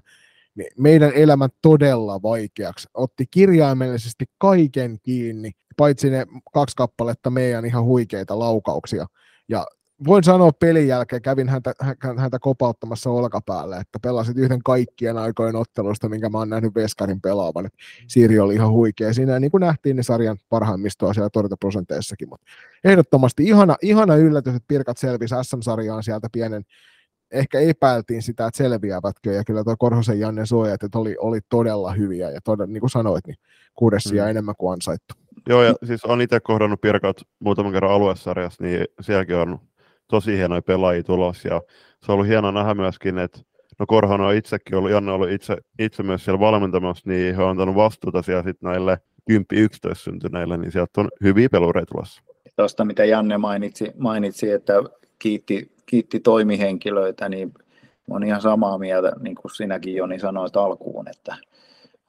niin meidän elämän todella vaikeaksi. Otti kirjaimellisesti kaiken kiinni, paitsi ne kaksi kappaletta meidän ihan huikeita laukauksia. Ja voin sanoa pelin jälkeen, kävin häntä, häntä kopauttamassa olkapäälle, että pelasit yhden kaikkien aikojen ottelusta, minkä mä oon nähnyt Veskarin pelaavan. Siiri oli ihan huikea. Siinä niin kuin nähtiin ne sarjan parhaimmistoa siellä torjuntaprosenteissakin, mutta ehdottomasti ihana, ihana yllätys, että Pirkat selvisi SM-sarjaan sieltä pienen, ehkä epäiltiin sitä, että selviävätkö, ja kyllä tuo Korhosen Janne suojat, että oli, oli todella hyviä, ja todella, niin kuin sanoit, niin kuudes mm. enemmän kuin ansaittu. Joo, ja siis on itse kohdannut Pirkat muutaman kerran aluesarjassa, niin sielläkin on tosi hienoja pelaajia tulos, ja se on ollut hienoa nähdä myöskin, että no Korhonen on itsekin ollut, Janne on ollut itse, itse myös siellä valmentamassa, niin he on antanut vastuuta siellä sitten näille 10-11 syntyneille, niin sieltä on hyviä pelureita tulossa. Tuosta, mitä Janne mainitsi, mainitsi että kiitti, kiitti toimihenkilöitä, niin on ihan samaa mieltä, niin kuin sinäkin Joni sanoit alkuun, että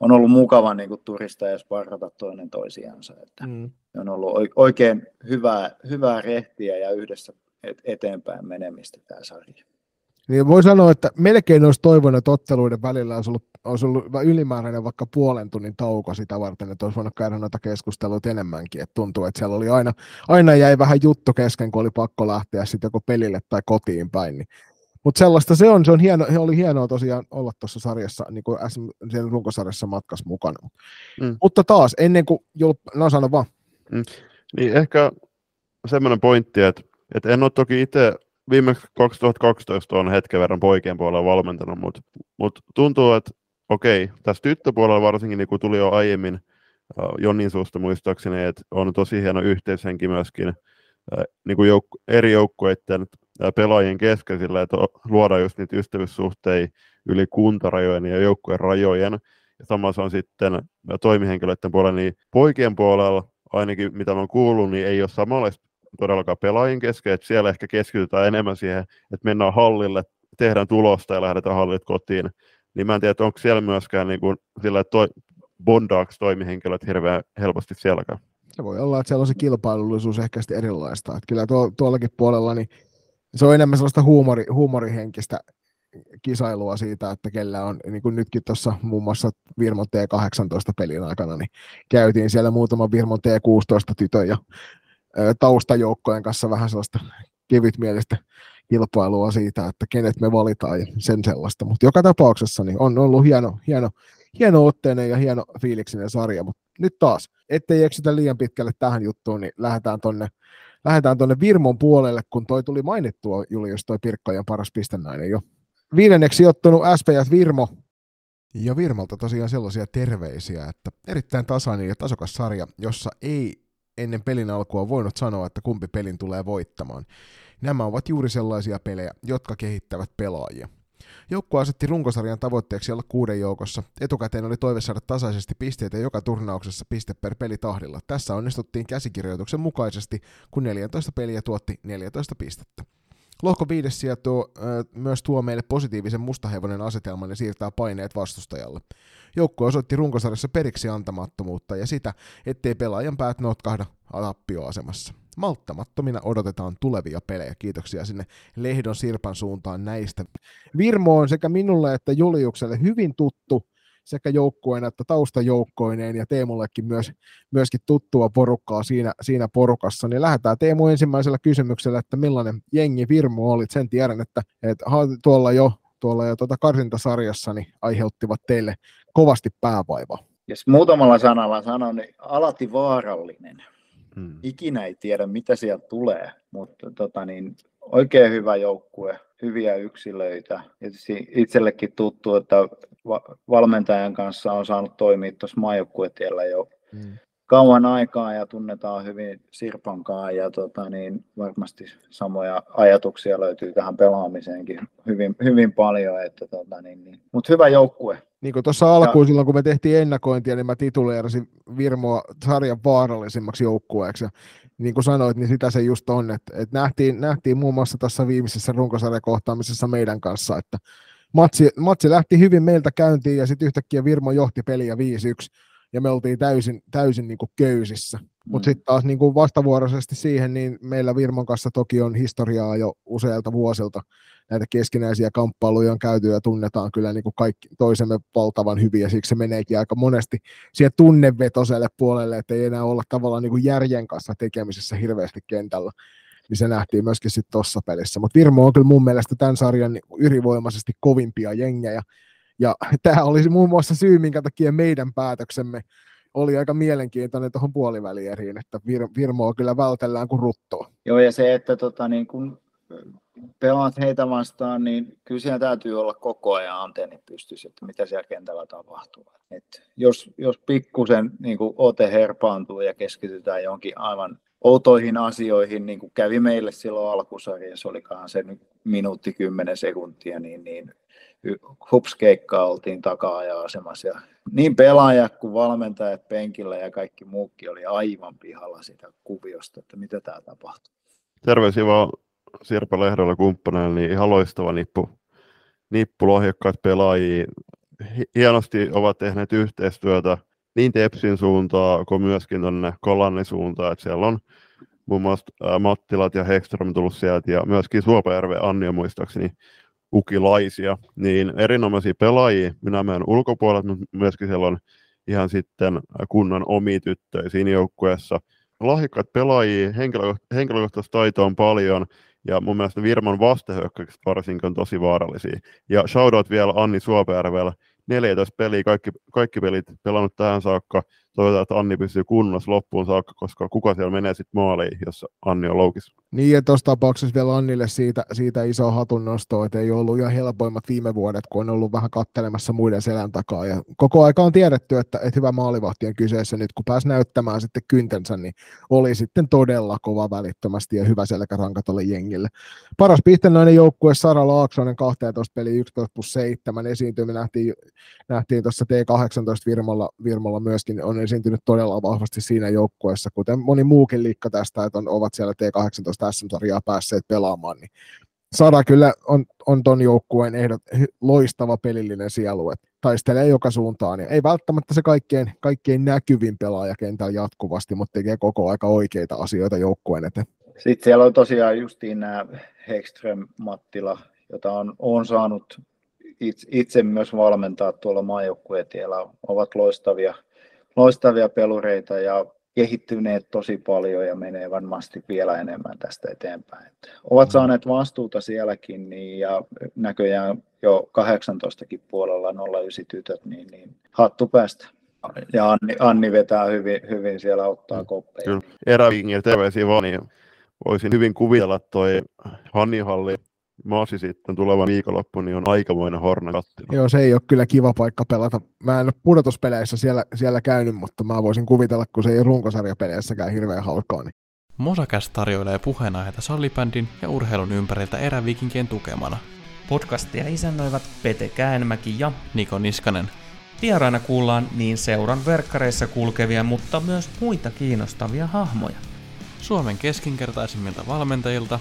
on ollut mukava niin kuin turista ja sparrata toinen toisiansa. Että mm. On ollut oikein hyvää, hyvää rehtiä ja yhdessä eteenpäin menemistä tämä sarja. Niin voi sanoa, että melkein olisi toivonut, että otteluiden välillä olisi ollut, olisi ollut ylimääräinen vaikka puolen tunnin tauko sitä varten, että olisi voinut käydä noita keskusteluita enemmänkin. Että tuntuu, että siellä oli aina, aina jäi vähän juttu kesken, kun oli pakko lähteä sitten joko pelille tai kotiin päin. Niin. Mutta sellaista se on, se on hieno, oli hienoa tosiaan olla tuossa sarjassa, niin kuin SM, runkosarjassa matkas mukana. Mm. Mutta taas, ennen kuin, no sano vaan. Mm. Niin ehkä semmoinen pointti, että, että en ole toki itse viimeksi 2012 on hetken verran poikien puolella valmentanut, mutta, mutta tuntuu, että okei, tässä tyttöpuolella varsinkin, niin kuin tuli jo aiemmin Jonnin suusta muistaakseni, että on tosi hieno yhteishenki myöskin niin kuin jouk- eri joukkueiden pelaajien kesken sillä, että luodaan just niitä ystävyyssuhteita yli kuntarajojen ja joukkueen rajojen. Ja sama se on sitten toimihenkilöiden puolella, niin poikien puolella ainakin mitä mä oon kuullut, niin ei ole samanlaista todellakaan pelaajien kesken, että siellä ehkä keskitytään enemmän siihen, että mennään hallille, tehdään tulosta ja lähdetään hallit kotiin. Niin mä en tiedä, onko siellä myöskään niin kuin, sillä, että toi, bondaaks toimihenkilöt hirveän helposti sielläkään. Se voi olla, että siellä on se kilpailullisuus ehkä sitten erilaista. Että kyllä tuo, tuollakin puolella niin se on enemmän sellaista huumori, huumorihenkistä kisailua siitä, että kellä on, niin kuin nytkin tuossa muun muassa Virmon T18 pelin aikana, niin käytiin siellä muutama Virmon T16 tytön ja taustajoukkojen kanssa vähän sellaista kevytmielistä kilpailua siitä, että kenet me valitaan ja sen sellaista. Mutta joka tapauksessa niin on ollut hieno, hieno, hieno otteinen ja hieno fiiliksinen sarja. Mutta nyt taas, ettei eksytä liian pitkälle tähän juttuun, niin lähdetään tonne, lähdetään tonne Virmon puolelle, kun toi tuli mainittua Julius, toi Pirkkojen paras pistennäinen jo. Viidenneksi sijoittunut SPS Virmo, ja Virmalta tosiaan sellaisia terveisiä, että erittäin tasainen ja tasokas sarja, jossa ei ennen pelin alkua voinut sanoa, että kumpi pelin tulee voittamaan. Nämä ovat juuri sellaisia pelejä, jotka kehittävät pelaajia. Joukkue asetti runkosarjan tavoitteeksi olla kuuden joukossa. Etukäteen oli toive saada tasaisesti pisteitä joka turnauksessa piste per peli tahdilla. Tässä onnistuttiin käsikirjoituksen mukaisesti, kun 14 peliä tuotti 14 pistettä. Lohko viides sija tuo, äh, myös tuo meille positiivisen mustahevonen asetelman ja siirtää paineet vastustajalle. Joukkue osoitti runkosarjassa periksi antamattomuutta ja sitä, ettei pelaajan päät notkahda tappioasemassa. Malttamattomina odotetaan tulevia pelejä. Kiitoksia sinne Lehdon Sirpan suuntaan näistä. Virmo on sekä minulle että Juliukselle hyvin tuttu sekä joukkueena että taustajoukkoineen ja Teemullekin myös, myöskin tuttua porukkaa siinä, siinä porukassa, niin lähdetään Teemu ensimmäisellä kysymyksellä, että millainen jengi Virmo oli. Sen tiedän, että, että tuolla jo, tuolla jo tuota karsintasarjassa niin aiheuttivat teille kovasti päävaivaa. Jos muutamalla sanalla sanon, niin alati vaarallinen. Hmm. Ikinä ei tiedä, mitä sieltä tulee, mutta tota niin, oikein hyvä joukkue, hyviä yksilöitä. Tietysti itsellekin tuttu, että valmentajan kanssa on saanut toimia tuossa maajoukkuetiellä jo hmm. kauan aikaa ja tunnetaan hyvin Sirpankaan ja tota, niin varmasti samoja ajatuksia löytyy tähän pelaamiseenkin hyvin, hyvin paljon. Että, tota, niin, niin. Mutta hyvä joukkue, niin kuin tuossa alkuun ja. silloin, kun me tehtiin ennakointia, niin mä tituleerasin Virmoa sarjan vaarallisimmaksi joukkueeksi. Ja niin kuin sanoit, niin sitä se just on, että, että nähtiin, nähtiin muun muassa tässä viimeisessä runkosarjakohtaamisessa meidän kanssa, että matsi, matsi lähti hyvin meiltä käyntiin ja sitten yhtäkkiä Virmo johti peliä 5-1 ja me oltiin täysin, täysin niin kuin köysissä. Mutta mm. sitten taas niin kuin vastavuoroisesti siihen, niin meillä Virmon kanssa toki on historiaa jo useilta vuosilta. Näitä keskinäisiä kamppailuja on käyty ja tunnetaan kyllä niin kuin kaikki toisemme valtavan hyvin ja siksi se meneekin aika monesti siihen tunnevetoiselle puolelle, että ei enää olla tavallaan niin kuin järjen kanssa tekemisessä hirveästi kentällä niin se nähtiin myöskin sitten tuossa pelissä. Mutta Virmo on kyllä mun mielestä tämän sarjan ylivoimaisesti kovimpia jengejä, ja tämä olisi muun muassa syy, minkä takia meidän päätöksemme oli aika mielenkiintoinen tuohon puolivälieriin, että Vir- Virmoa kyllä vältellään kuin ruttoa. Joo, ja se, että tota, niin kun pelaat heitä vastaan, niin kyllä siellä täytyy olla koko ajan antenni pystyssä, että mitä siellä kentällä tapahtuu. Et jos, jos pikkusen niin ote herpaantuu ja keskitytään johonkin aivan outoihin asioihin, niin kuin kävi meille silloin alkusarjassa, olikohan se nyt minuutti kymmenen sekuntia, niin, niin hupskeikkaa oltiin taka-asemassa. Ja niin pelaajat kuin valmentajat penkillä ja kaikki muukin oli aivan pihalla sitä kuviosta, että mitä tämä tapahtuu. Terveisiä vaan Sirpa Lehdolla kumppaneille, niin ihan loistava nippu, nippu lohjakkaat pelaajia. Hienosti ovat tehneet yhteistyötä niin Tepsin suuntaan kuin myöskin tuonne Kolannin suuntaan, että siellä on muun muassa Mattilat ja Hekström tullut sieltä ja myöskin Suopajärven Anni muistaakseni ukilaisia, niin erinomaisia pelaajia minä menen ulkopuolelta, mutta myöskin siellä on ihan sitten kunnan omi tyttöjä siinä joukkueessa. Lahjakkaat pelaajia, henkilökohtaista taitoa on paljon, ja mun mielestä Virman vastahyökkäykset varsinkin on tosi vaarallisia. Ja shoutout vielä Anni Suopajärvellä, 14 peliä, kaikki, kaikki pelit pelannut tähän saakka, toivotaan, että Anni pysyy kunnossa loppuun saakka, koska kuka siellä menee sitten maaliin, jos Anni on loukissa. Niin, ja tuossa tapauksessa vielä Annille siitä, siitä iso hatun nosto, että ei ollut ihan helpoimmat viime vuodet, kun on ollut vähän kattelemassa muiden selän takaa. Ja koko aika on tiedetty, että, että hyvä maalivahti on kyseessä nyt, kun pääsi näyttämään sitten kyntensä, niin oli sitten todella kova välittömästi ja hyvä selkäranka tuolle jengille. Paras pihteläinen joukkue Sara Laaksonen 12 peli 11 plus 7 esiintyminen nähtiin, nähtiin tuossa T18 Virmalla, Virmalla myöskin on esiintynyt todella vahvasti siinä joukkueessa, kuten moni muukin liikka tästä, että on, ovat siellä T18 SM-sarjaa päässeet pelaamaan, niin Sara kyllä on, on ton joukkueen ehdot, loistava pelillinen sielu, että taistelee joka suuntaan. Ja ei välttämättä se kaikkein, kaikkein näkyvin pelaaja kentällä jatkuvasti, mutta tekee koko aika oikeita asioita joukkueen eteen. Sitten siellä on tosiaan justiin nämä Hekström, Mattila, jota on, on saanut itse, itse myös valmentaa tuolla maajoukkueetiellä, ovat loistavia loistavia pelureita ja kehittyneet tosi paljon ja menee varmasti vielä enemmän tästä eteenpäin. Että ovat saaneet vastuuta sielläkin niin, ja näköjään jo 18kin puolella 09 tytöt, niin, niin hattu päästä. Ja Anni, Anni vetää hyvin, hyvin siellä ottaa mm. koppeja. Kyllä. Erävingin terveisiä vaan, niin voisin hyvin kuvitella toi Hannihalli Maasi sitten tulevan viikonloppu, niin on aikamoinen hornakattila. Joo, se ei ole kyllä kiva paikka pelata. Mä en ole pudotuspeleissä siellä, siellä käynyt, mutta mä voisin kuvitella, kun se ei runkosarjapeleissäkään hirveän halkaa. Niin. Mosakäs tarjoilee puheenaiheita sallibändin ja urheilun ympäriltä erävikinkien tukemana. Podcastia isännöivät Pete Käenmäki ja Niko Niskanen. Vieraina kuullaan niin seuran verkkareissa kulkevia, mutta myös muita kiinnostavia hahmoja. Suomen keskinkertaisimmilta valmentajilta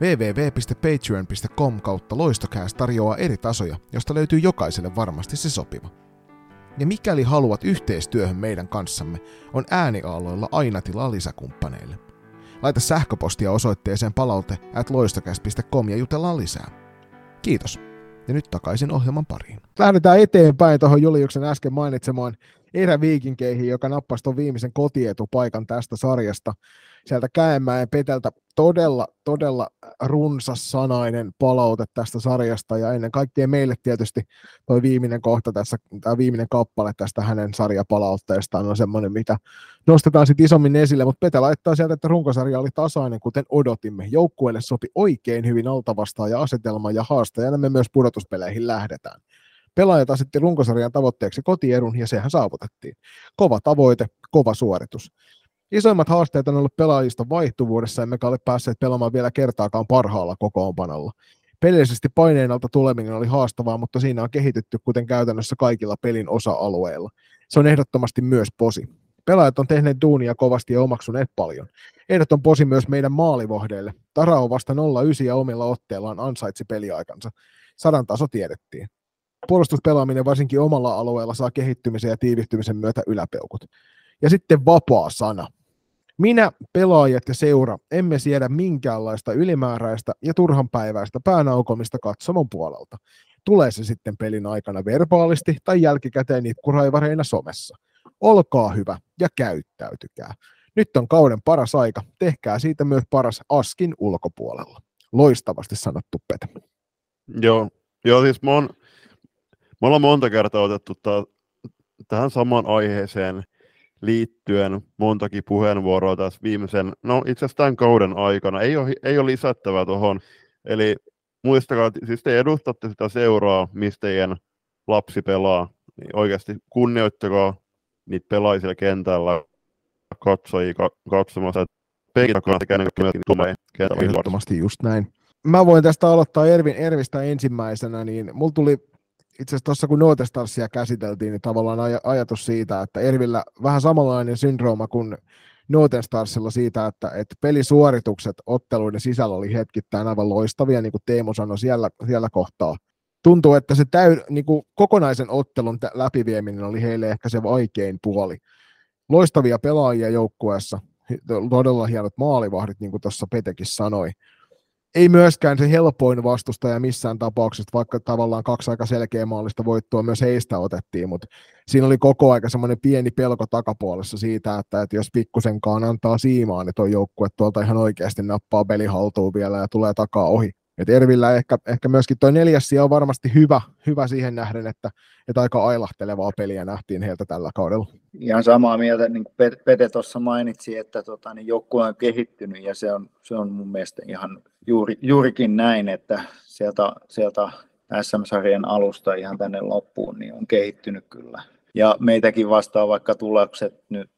www.patreon.com kautta loistokääs tarjoaa eri tasoja, josta löytyy jokaiselle varmasti se sopiva. Ja mikäli haluat yhteistyöhön meidän kanssamme, on ääniaaloilla aina tilaa lisäkumppaneille. Laita sähköpostia osoitteeseen palaute at ja jutellaan lisää. Kiitos. Ja nyt takaisin ohjelman pariin. Lähdetään eteenpäin tuohon Juliuksen äsken mainitsemaan eräviikinkeihin, joka nappasi tuon viimeisen kotietupaikan tästä sarjasta. Sieltä Käenmäen Peteltä todella, todella runsas sanainen palaute tästä sarjasta ja ennen kaikkea meille tietysti toi viimeinen kohta tässä, tämä viimeinen kappale tästä hänen sarjapalautteestaan on semmoinen, mitä nostetaan sitten isommin esille, mutta Pete laittaa sieltä, että runkosarja oli tasainen, kuten odotimme. Joukkueelle sopi oikein hyvin altavastaan ja asetelma ja haastajana me myös pudotuspeleihin lähdetään. Pelaajat asetti runkosarjan tavoitteeksi kotierun ja sehän saavutettiin. Kova tavoite, kova suoritus. Isoimmat haasteet on ollut pelaajista vaihtuvuudessa, emmekä ole päässeet pelaamaan vielä kertaakaan parhaalla kokoonpanolla. Pelillisesti paineen alta tuleminen oli haastavaa, mutta siinä on kehitytty kuten käytännössä kaikilla pelin osa-alueilla. Se on ehdottomasti myös posi. Pelaajat on tehneet duunia kovasti ja omaksuneet paljon. Ehdoton posi myös meidän maalivahdeille. On vasta 0-9 ja omilla otteillaan ansaitsi peliaikansa. Sadan taso tiedettiin. Puolustuspelaaminen varsinkin omalla alueella saa kehittymisen ja tiivihtymisen myötä yläpeukut. Ja sitten vapaa sana. Minä, pelaajat ja seura emme siedä minkäänlaista ylimääräistä ja turhanpäiväistä päänaukomista katsomon puolelta. Tulee se sitten pelin aikana verbaalisti tai jälkikäteen itkuraivareina somessa. Olkaa hyvä ja käyttäytykää. Nyt on kauden paras aika, tehkää siitä myös paras askin ulkopuolella. Loistavasti sanottu Pete. Joo, joo siis mä oon, me ollaan monta kertaa otettu t- tähän samaan aiheeseen liittyen montakin puheenvuoroa tässä viimeisen, no itse asiassa tämän kauden aikana. Ei ole, ei ole lisättävää tuohon. Eli muistakaa, siis te edustatte sitä seuraa, mistä teidän lapsi pelaa. Niin oikeasti kunnioittakaa niitä pelaajia kentällä, katsojia katsomassa. Ehdottomasti just näin. Mä voin tästä aloittaa Ervin, Ervistä ensimmäisenä, niin mulla tuli itse asiassa tuossa kun Notestarsia käsiteltiin, niin tavallaan aj- ajatus siitä, että Ervillä vähän samanlainen syndrooma kuin Notenstarsilla siitä, että, että pelisuoritukset otteluiden sisällä oli hetkittäin aivan loistavia, niin kuin Teemu sanoi siellä, siellä kohtaa. Tuntuu, että se täy, niin kuin kokonaisen ottelun läpivieminen oli heille ehkä se vaikein puoli. Loistavia pelaajia joukkueessa, todella hienot maalivahdit, niin kuin tuossa Petekin sanoi ei myöskään se helpoin vastustaja missään tapauksessa, vaikka tavallaan kaksi aika selkeä maalista voittoa myös heistä otettiin, mutta siinä oli koko aika semmoinen pieni pelko takapuolessa siitä, että, että jos pikkusenkaan antaa siimaan, niin tuo joukkue tuolta ihan oikeasti nappaa pelihaltuun vielä ja tulee takaa ohi. Et Ervillä ehkä, ehkä myöskin tuo neljäs on varmasti hyvä, hyvä siihen nähden, että, että aika ailahtelevaa peliä nähtiin heiltä tällä kaudella. Ihan samaa mieltä, niin kuin Pete tuossa mainitsi, että tota, niin joukkue on kehittynyt ja se on, se on mun mielestä ihan juuri, juurikin näin, että sieltä, sieltä SM-sarjan alusta ihan tänne loppuun niin on kehittynyt kyllä. Ja meitäkin vastaa vaikka tulokset nyt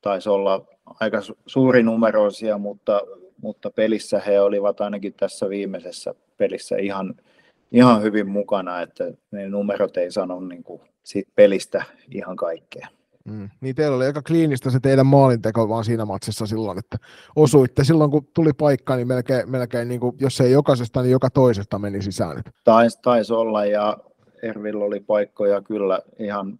taisi olla aika suurinumeroisia, mutta mutta pelissä he olivat ainakin tässä viimeisessä pelissä ihan, ihan hyvin mukana, että ne numerot ei sano niin kuin siitä pelistä ihan kaikkea. Mm. Niin teillä oli aika kliinistä se teidän maalinteko vaan siinä matsissa silloin, että osuitte silloin kun tuli paikka, niin melkein, melkein niin kuin, jos ei jokaisesta, niin joka toisesta meni sisään. Taisi tais olla ja Ervillä oli paikkoja kyllä ihan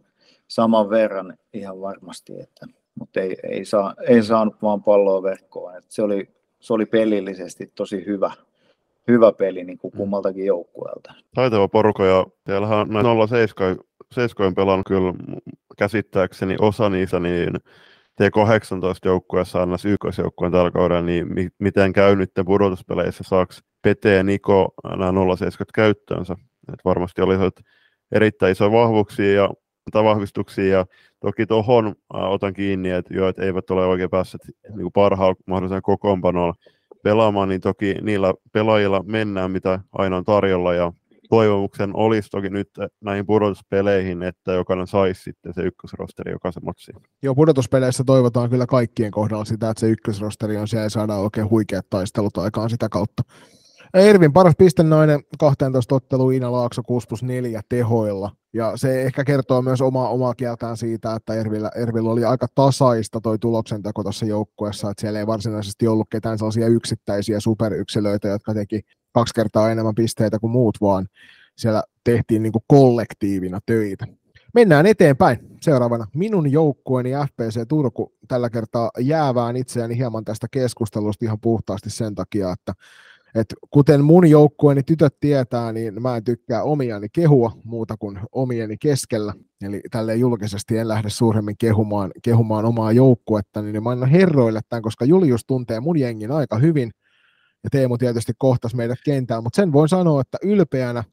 saman verran ihan varmasti, että, mutta ei, ei, saa, ei saanut vaan palloa verkkoon. Että se oli se oli pelillisesti tosi hyvä, hyvä peli niin kuin mm. kummaltakin joukkueelta. Taitava porukka ja teillähän näin 07 7 pelannut kyllä käsittääkseni osa niistä, niin T18 joukkueessa annas ykkösjoukkueen tällä kaudella, niin miten käy nyt pudotuspeleissä, saako Pete ja Niko nämä 07 käyttöönsä? Et varmasti oli erittäin isoja vahvuuksia ja vahvistuksia ja toki tuohon otan kiinni, että jo, et eivät ole oikein päässeet niin parhaalla mahdollisella kokoonpanolla pelaamaan, niin toki niillä pelaajilla mennään, mitä aina on tarjolla ja toivomuksen olisi toki nyt näihin pudotuspeleihin, että jokainen saisi sitten se ykkösrosteri jokaisen matsiin. Joo, pudotuspeleissä toivotaan kyllä kaikkien kohdalla sitä, että se ykkösrosteri on siellä ja saadaan oikein huikeat taistelut aikaan sitä kautta. Ervin paras pistennainen 12 otteluun Iina Laakso 6 plus 4 tehoilla. Ja se ehkä kertoo myös omaa, omaa kieltään siitä, että Ervillä, Ervillä oli aika tasaista toi tuloksenteko tuossa joukkueessa, että siellä ei varsinaisesti ollut ketään sellaisia yksittäisiä superyksilöitä, jotka teki kaksi kertaa enemmän pisteitä kuin muut, vaan siellä tehtiin niin kollektiivina töitä. Mennään eteenpäin. Seuraavana minun joukkueeni FPC Turku tällä kertaa jäävään itseäni hieman tästä keskustelusta ihan puhtaasti sen takia, että et kuten mun joukkueeni tytöt tietää, niin mä en tykkää omiani kehua muuta kuin omieni keskellä. eli tälleen julkisesti en lähde suuremmin kehumaan, kehumaan omaa joukkuetta, niin mä annan herroille tämän, koska Julius tuntee mun jengin aika hyvin, ja Teemu tietysti kohtas meidät kentällä, mutta sen voin sanoa, että ylpeänä,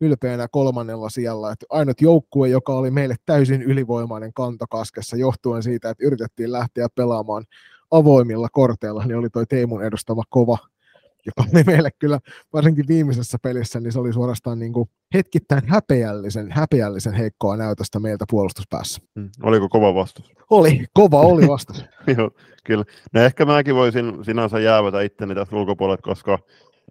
ylpeänä kolmannella siellä, että ainut joukkue, joka oli meille täysin ylivoimainen kantokaskessa johtuen siitä, että yritettiin lähteä pelaamaan avoimilla korteilla, niin oli toi Teemun edustama kova, joka oli meille kyllä varsinkin viimeisessä pelissä, niin se oli suorastaan niin kuin hetkittäin häpeällisen, häpeällisen heikkoa näytöstä meiltä puolustuspäässä. Mm. Oliko kova vastus? Oli, kova oli vastus. Joo, kyllä. No ehkä mäkin voisin sinänsä jäävätä itteni tästä ulkopuolelle, koska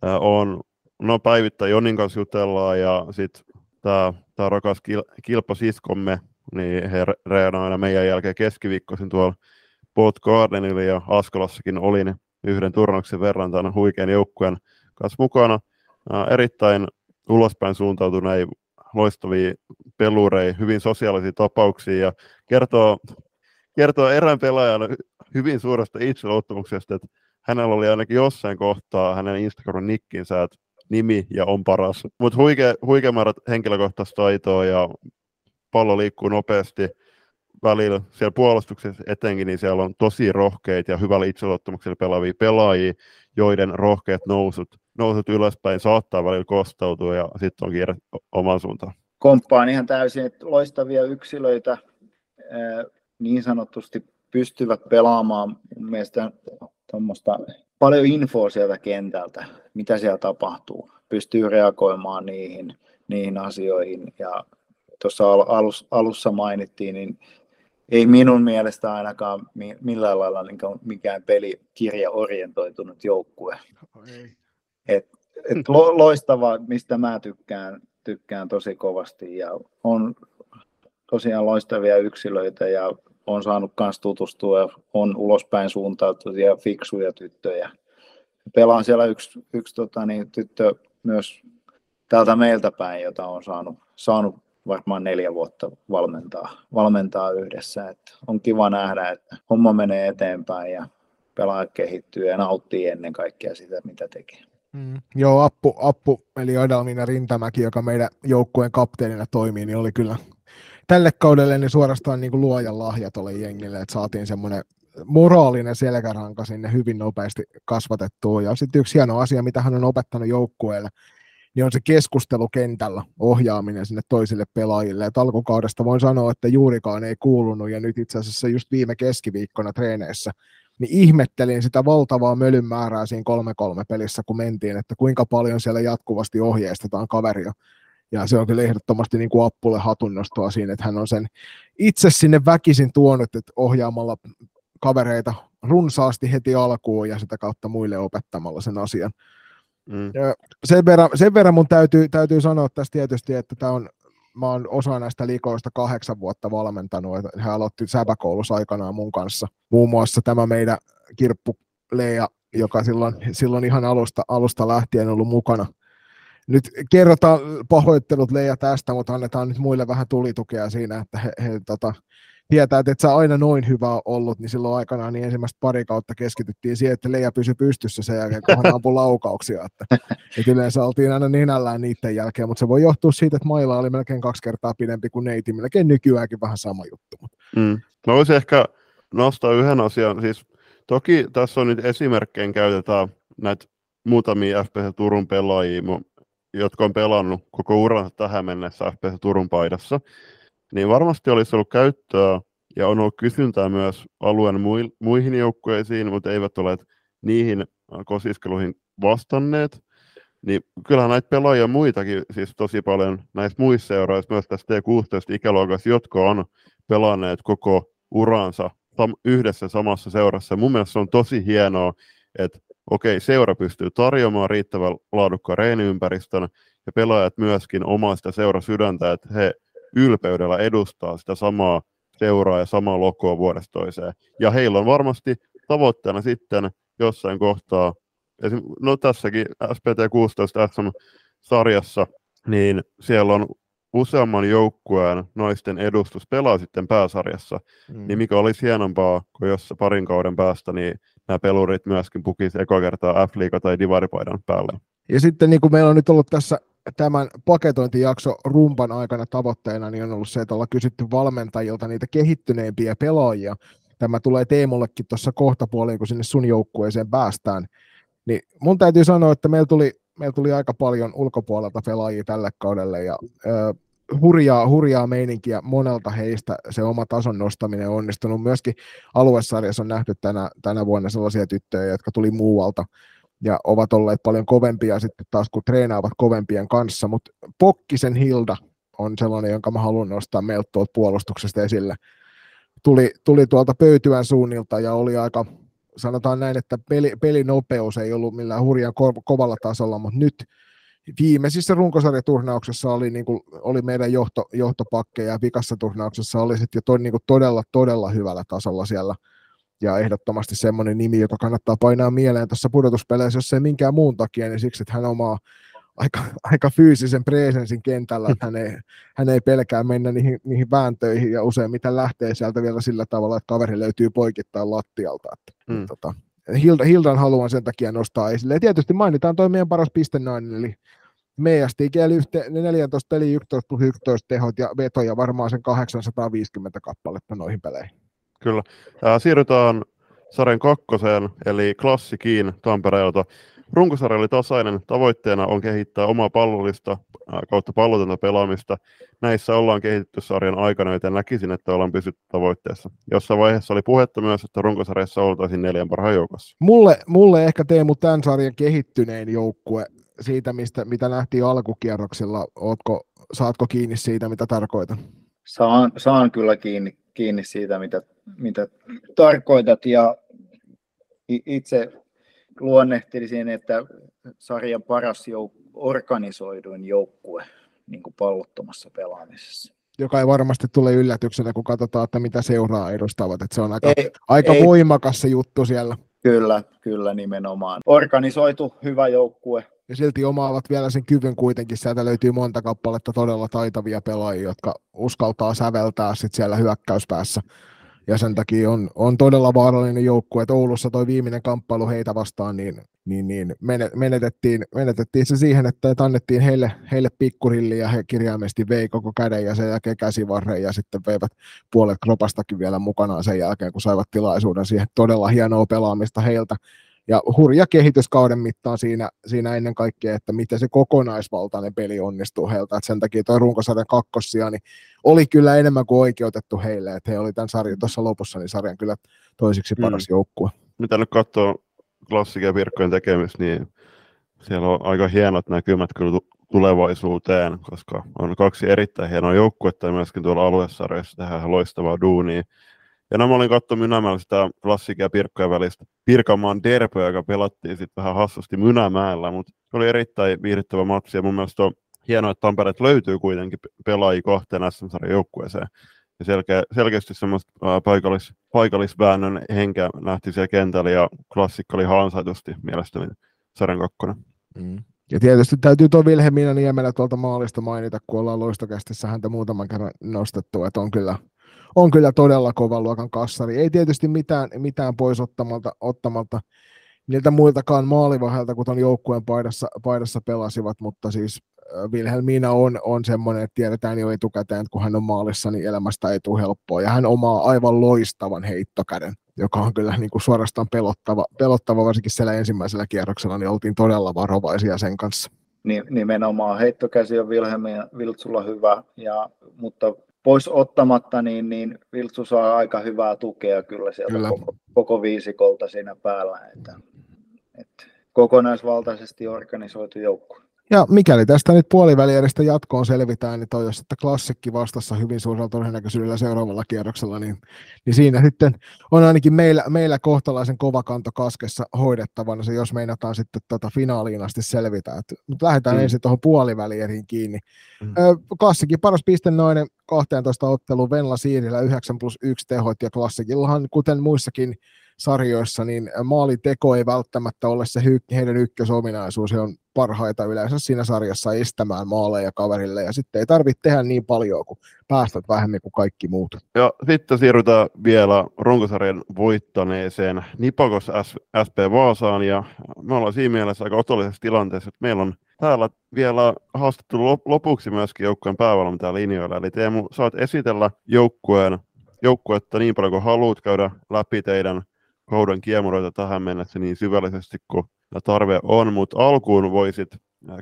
äh, on, no päivittäin Jonin kanssa jutellaan ja sitten tämä tää rakas kil, kilpasiskomme, niin he reenaa aina meidän jälkeen keskiviikkoisin tuolla Port Gardenilla ja Askolassakin olin yhden turnauksen verran tämän huikean joukkueen kanssa mukana. Erittäin ulospäin suuntautuneen loistavia pelureja, hyvin sosiaalisia tapauksia ja kertoo, kertoo erään pelaajan hyvin suuresta itseluottamuksesta, että hänellä oli ainakin jossain kohtaa hänen Instagram-nikkinsä, että nimi ja on paras. Mutta huikea, huikea määrä henkilökohtaista taitoa ja pallo liikkuu nopeasti välillä siellä puolustuksessa etenkin, niin siellä on tosi rohkeita ja hyvällä itseluottamuksella pelaavia pelaajia, joiden rohkeat nousut, nousut ylöspäin saattaa välillä kostautua ja sitten on kiire oman suuntaan. Komppaan ihan täysin, että loistavia yksilöitä niin sanotusti pystyvät pelaamaan mun mielestä tuommoista paljon infoa sieltä kentältä, mitä siellä tapahtuu. Pystyy reagoimaan niihin, niihin asioihin ja tuossa alussa mainittiin, niin ei minun mielestä ainakaan millään lailla niin mikään pelikirja orientoitunut joukkue. Et, et lo, loistava, mistä mä tykkään, tykkään tosi kovasti ja on tosiaan loistavia yksilöitä ja on saanut myös tutustua, on ulospäin suuntautuvia fiksuja tyttöjä. Pelaan siellä yksi, yksi tota, niin, tyttö myös täältä meiltä päin, jota on saanut, saanut varmaan neljä vuotta valmentaa, valmentaa yhdessä. Että on kiva nähdä, että homma menee eteenpäin ja pelaa kehittyy ja nauttii ennen kaikkea sitä, mitä tekee. Mm. Joo, Appu, Appu eli Adalmina Rintamäki, joka meidän joukkueen kapteenina toimii, niin oli kyllä tälle kaudelle niin suorastaan niin kuin luojan lahja tuolle jengille, että saatiin semmoinen moraalinen selkäranka sinne hyvin nopeasti kasvatettua. Ja sitten yksi hieno asia, mitä hän on opettanut joukkueelle, niin on se keskustelu kentällä, ohjaaminen sinne toisille pelaajille. Et alkukaudesta voin sanoa, että juurikaan ei kuulunut, ja nyt itse asiassa just viime keskiviikkona treeneissä, niin ihmettelin sitä valtavaa mölyn määrää siinä 3-3 pelissä, kun mentiin, että kuinka paljon siellä jatkuvasti ohjeistetaan kaveria. Ja se on kyllä ehdottomasti niin kuin Appulle hatunnostoa siinä, että hän on sen itse sinne väkisin tuonut, että ohjaamalla kavereita runsaasti heti alkuun ja sitä kautta muille opettamalla sen asian. Mm. Sen, verran, sen verran mun täytyy, täytyy sanoa tässä tietysti, että tämä on, mä oon osa näistä liikoista kahdeksan vuotta valmentanut, he aloitti säpäkoulussa aikanaan mun kanssa. Muun muassa tämä meidän kirppu Leija, joka silloin, silloin ihan alusta, alusta lähtien ollut mukana. Nyt kerrotaan pahoittelut Leija tästä, mutta annetaan nyt muille vähän tulitukea siinä, että he, he tota, tietää, että et sä aina noin hyvä ollut, niin silloin aikanaan niin ensimmäistä pari kautta keskityttiin siihen, että Leija pysyi pystyssä sen jälkeen, kun hän ampui laukauksia. Että, että yleensä oltiin aina ninällään niiden jälkeen, mutta se voi johtua siitä, että mailla oli melkein kaksi kertaa pidempi kuin neiti, melkein nykyäänkin vähän sama juttu. Mm. Mä voisin ehkä nostaa yhden asian, siis toki tässä on nyt esimerkkejä käytetään näitä muutamia FPS Turun pelaajia, jotka on pelannut koko uransa tähän mennessä FPS Turun paidassa, niin varmasti olisi ollut käyttöä ja on ollut kysyntää myös alueen muihin joukkueisiin, mutta eivät ole niihin kosiskeluihin vastanneet. Niin kyllähän näitä pelaajia muitakin siis tosi paljon näissä muissa seuroissa, myös tässä T16-ikäluokassa, jotka on pelanneet koko uransa yhdessä samassa seurassa. Mun mielestä se on tosi hienoa, että okei, seura pystyy tarjoamaan riittävän laadukkaan reeniympäristön ja pelaajat myöskin omaa sitä seurasydäntä, että he ylpeydellä edustaa sitä samaa seuraa ja samaa lokoa vuodesta toiseen. Ja heillä on varmasti tavoitteena sitten jossain kohtaa, no tässäkin SPT 16 SM-sarjassa, niin siellä on useamman joukkueen naisten edustus pelaa sitten pääsarjassa, mm. niin mikä olisi hienompaa, kun jos parin kauden päästä, niin nämä pelurit myöskin pukisi eka kertaa F-liiga tai divaripaidan päälle. Ja sitten niin kuin meillä on nyt ollut tässä tämän paketointijakso rumpan aikana tavoitteena niin on ollut se, että ollaan kysytty valmentajilta niitä kehittyneimpiä pelaajia. Tämä tulee Teemollekin tuossa kohtapuoliin, kun sinne sun joukkueeseen päästään. Niin mun täytyy sanoa, että meillä tuli, meillä tuli aika paljon ulkopuolelta pelaajia tälle kaudelle ja ö, hurjaa, hurjaa meininkiä monelta heistä se oma tason nostaminen on onnistunut. Myöskin aluesarjassa on nähty tänä, tänä vuonna sellaisia tyttöjä, jotka tuli muualta ja ovat olleet paljon kovempia sitten taas, kun treenaavat kovempien kanssa, mutta Pokkisen Hilda on sellainen, jonka mä haluan nostaa meiltä tuolta puolustuksesta esille. Tuli, tuli tuolta pöytyän suunnilta ja oli aika, sanotaan näin, että peli, pelinopeus ei ollut millään hurjan ko- kovalla tasolla, mutta nyt viimeisissä runkosarjaturnauksessa oli, niin kuin, oli meidän johto, johtopakkeja ja vikassa turnauksessa oli sitten jo to, niin kuin todella, todella hyvällä tasolla siellä ja ehdottomasti semmoinen nimi, joka kannattaa painaa mieleen tuossa pudotuspeleissä, jos ei minkään muun takia, niin siksi, että hän omaa aika, aika fyysisen presensin kentällä, että hän ei, hän ei pelkää mennä niihin, niihin vääntöihin ja useimmiten lähtee sieltä vielä sillä tavalla, että kaveri löytyy poikittain lattialta. Että, mm. tota, Hilda, Hildan haluan sen takia nostaa esille. Ja tietysti mainitaan toi meidän paras pistenainen, eli MSTG 14 peli 11 plus 11 tehot ja vetoja varmaan sen 850 kappaletta noihin peleihin. Kyllä. Äh, siirrytään sarjan kakkoseen, eli klassikiin Tampereelta. Runkosarja oli tasainen. Tavoitteena on kehittää omaa pallollista kautta pallotonta pelaamista. Näissä ollaan kehitetty sarjan aikana, joten näkisin, että ollaan pysytty tavoitteessa. Jossain vaiheessa oli puhetta myös, että runkosarjassa oltaisiin neljän parhaan joukossa. Mulle, mulle ehkä Teemu tämän sarjan kehittynein joukkue siitä, mistä, mitä nähtiin alkukierroksilla. Ootko, saatko kiinni siitä, mitä tarkoitan? Saan, saan kyllä kiinni, kiinni siitä, mitä, mitä tarkoitat. Ja itse luonnehtelisin, että sarjan paras jouk- organisoiduin joukkue niin kuin pallottomassa pelaamisessa. Joka ei varmasti tule yllätyksenä, kun katsotaan, että mitä seuraa edustavat. Että se on aika, ei, aika ei, voimakas se juttu siellä. Kyllä, kyllä nimenomaan. Organisoitu hyvä joukkue. Ja silti omaavat vielä sen kyvyn kuitenkin. Sieltä löytyy monta kappaletta todella taitavia pelaajia, jotka uskaltaa säveltää sit siellä hyökkäyspäässä ja sen takia on, on todella vaarallinen joukkue, että Oulussa toi viimeinen kamppailu heitä vastaan, niin, niin, niin menetettiin, menetettiin se siihen, että annettiin heille, heille pikkurilli ja he kirjaimesti vei koko käden ja sen jälkeen käsivarren ja sitten veivät puolet kropastakin vielä mukanaan sen jälkeen, kun saivat tilaisuuden siihen todella hienoa pelaamista heiltä ja hurja kehityskauden mittaan siinä, siinä ennen kaikkea, että miten se kokonaisvaltainen peli onnistuu heiltä. Et sen takia tuo runkosarjan kakkossia niin oli kyllä enemmän kuin oikeutettu heille, että he oli tämän sarjan tuossa lopussa, niin sarjan kyllä toisiksi mm. paras mm. joukkue. Mitä nyt katsoo klassikia ja virkkojen tekemistä, niin siellä on aika hienot näkymät kyllä tulevaisuuteen, koska on kaksi erittäin hienoa joukkuetta ja myöskin tuolla aluesarjassa tehdään loistavaa duunia. Ja nämä olin katsonut Mynämäellä sitä klassikia Pirkkojen välistä Pirkanmaan derpöä, joka pelattiin sitten vähän hassusti Mynämäellä, mutta se oli erittäin viihdyttävä matsi ja mun mielestä on hienoa, että Tampereet löytyy kuitenkin pelaajia kahteen SM-sarjan joukkueeseen. Ja selkeä, selkeästi semmoista ää, paikallis, paikallisväännön henkeä nähtiin siellä kentällä ja klassikko oli ansaitusti mielestäni sarjan kakkonen. Mm. Ja tietysti täytyy tuo Vilhelmiina Niemelä tuolta maalista mainita, kun ollaan loistokästissä häntä muutaman kerran nostettu, että on kyllä on kyllä todella kovan luokan kassari. Ei tietysti mitään, mitään pois ottamalta, ottamalta niiltä muiltakaan maalivahdelta, kun joukkueen paidassa, paidassa pelasivat, mutta siis Wilhelmina on, on semmoinen, että tiedetään jo etukäteen, että kun hän on maalissa, niin elämästä ei tule helppoa. Ja hän omaa aivan loistavan heittokäden, joka on kyllä niin kuin suorastaan pelottava, pelottava, varsinkin siellä ensimmäisellä kierroksella, niin oltiin todella varovaisia sen kanssa. Nimenomaan heittokäsi on Wilhelmina Viltsulla hyvä, ja, mutta pois ottamatta, niin, niin Viltsu saa aika hyvää tukea kyllä sieltä kyllä. Koko, koko viisikolta siinä päällä. Että, että kokonaisvaltaisesti organisoitu joukkue. Ja mikäli tästä nyt puoliväliedestä jatkoon selvitään, niin toi, jos että klassikki vastassa hyvin suurella todennäköisyydellä seuraavalla kierroksella, niin, niin siinä sitten on ainakin meillä, meillä kohtalaisen kova kanto kaskessa hoidettavana se, jos meinataan sitten tota finaaliin asti selvitä. Et, mutta lähdetään mm. ensin tuohon puolivälieriin kiinni. Mm. Ö, klassikin paras piste noinen 12 ottelu Venla Siirillä 9 plus 1 tehot ja klassikillahan, kuten muissakin sarjoissa, niin maaliteko ei välttämättä ole se hy- heidän ykkösominaisuus. He on parhaita yleensä siinä sarjassa estämään maaleja kaverille, ja sitten ei tarvitse tehdä niin paljon, kun päästät vähemmän kuin kaikki muut. Ja sitten siirrytään vielä runkosarjan voittaneeseen Nipakos SP Vaasaan, ja me ollaan siinä mielessä aika otollisessa tilanteessa, että meillä on täällä vielä haastattelu lopuksi myöskin joukkueen päävalmentaja linjoilla. Eli Teemu, saat esitellä joukkueen, joukkuetta niin paljon kuin haluat käydä läpi teidän kauden kiemuroita tähän mennessä niin syvällisesti kuin tarve on, mutta alkuun voisit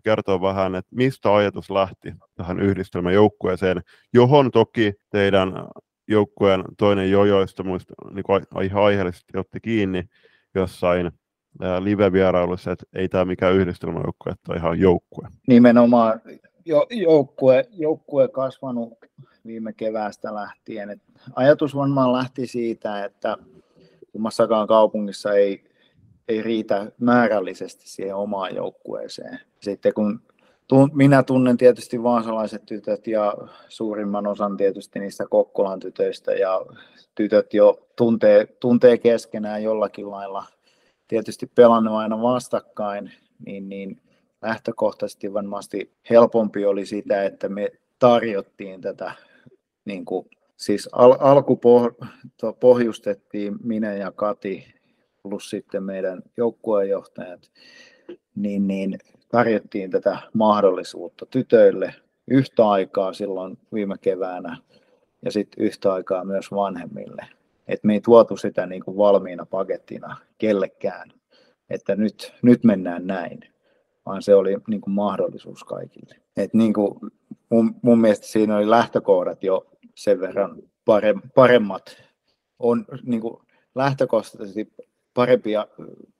kertoa vähän, että mistä ajatus lähti tähän yhdistelmäjoukkueeseen, johon toki teidän joukkueen toinen jojoista muista, niin ihan aiheellisesti otti kiinni jossain live-vierailussa, että ei tämä mikään yhdistelmäjoukkue, että ihan joukkue. Nimenomaan jo, joukkue, joukkue kasvanut viime keväästä lähtien. Et ajatus varmaan lähti siitä, että kummassakaan kaupungissa ei, ei riitä määrällisesti siihen omaan joukkueeseen. Sitten kun minä tunnen tietysti vaasalaiset tytöt ja suurimman osan tietysti niistä Kokkolan tytöistä ja tytöt jo tuntee, tuntee keskenään jollakin lailla – tietysti pelannut aina vastakkain, niin, niin lähtökohtaisesti varmasti helpompi oli sitä, että me tarjottiin tätä, niin kuin, siis al- alkupohjustettiin minä ja Kati plus sitten meidän joukkueenjohtajat, niin, niin tarjottiin tätä mahdollisuutta tytöille yhtä aikaa silloin viime keväänä ja sitten yhtä aikaa myös vanhemmille että me ei tuotu sitä niin kuin valmiina pakettina kellekään, että nyt, nyt mennään näin, vaan se oli niin kuin mahdollisuus kaikille. Et niin kuin mun, mun mielestä siinä oli lähtökohdat jo sen verran paremmat, on niin kuin lähtökohtaisesti parempi,